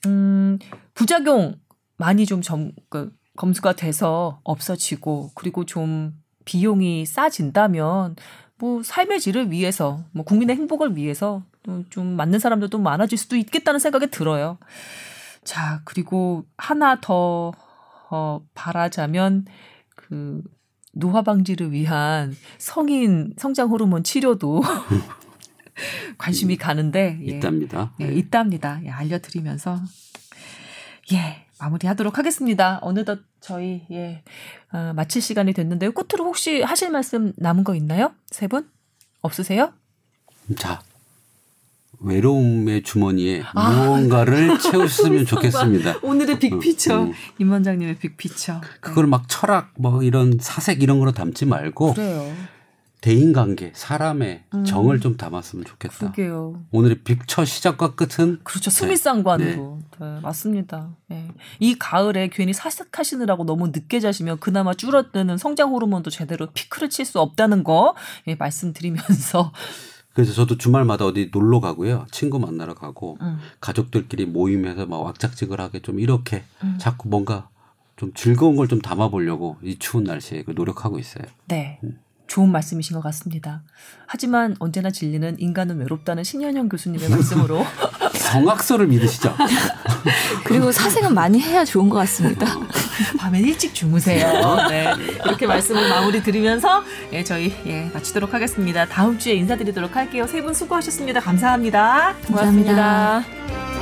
S1: 음, 부작용 많이 좀 점, 그, 검수가 돼서 없어지고 그리고 좀 비용이 싸진다면 뭐 삶의 질을 위해서 뭐 국민의 행복을 위해서 또좀 맞는 사람들도 많아질 수도 있겠다는 생각이 들어요. 자 그리고 하나 더 어, 바라자면 그 노화 방지를 위한 성인 성장 호르몬 치료도 관심이 가는데 예.
S2: 있답니다.
S1: 예, 있답니다. 예, 알려드리면서 예 마무리하도록 하겠습니다. 어느덧 저희 예 어, 마칠 시간이 됐는데요. 끝으로 혹시 하실 말씀 남은 거 있나요? 세 분 없으세요?
S2: 자, 외로움의 주머니에
S1: 아.
S2: 무언가를 채우셨으면 좋겠습니다.
S1: 오늘의 빅피처
S2: 음.
S1: 임 원장님의 빅피처.
S2: 그걸 막 철학 뭐 이런 사색 이런 거로 담지 말고
S1: 그래요.
S2: 대인 관계, 사람의
S1: 음.
S2: 정을 좀 담았으면 좋겠다.
S1: 그게요.
S2: 오늘의 빅처 시작과 끝은
S1: 그렇죠. 수미상관으로. 네. 맞습니다. 예. 이 가을에 괜히 사색하시느라고 너무 늦게 자시면 그나마 줄어드는 성장 호르몬도 제대로 피크를 칠 수 없다는 거 예, 말씀드리면서
S2: 그래서 저도 주말마다 어디 놀러 가고요. 친구 만나러 가고
S1: 음.
S2: 가족들끼리 모임해서 막 왁작지근하게 좀 이렇게
S1: 음.
S2: 자꾸 뭔가 좀 즐거운 걸 좀 담아보려고 이 추운 날씨에 그 노력하고 있어요.
S1: 네. 좋은 말씀이신 것 같습니다. 하지만 언제나 진리는 인간은 외롭다는 신현영 교수님의 말씀으로
S2: 성악설을 믿으시죠?
S4: 그리고 사색은 많이 해야 좋은 것 같습니다.
S1: 밤에 일찍 주무세요. 네. 이렇게 말씀을 마무리 드리면서 예, 저희 예, 마치도록 하겠습니다. 다음 주에 인사드리도록 할게요. 세 분 수고하셨습니다. 감사합니다.
S4: 감사합니다.
S3: 고맙습니다.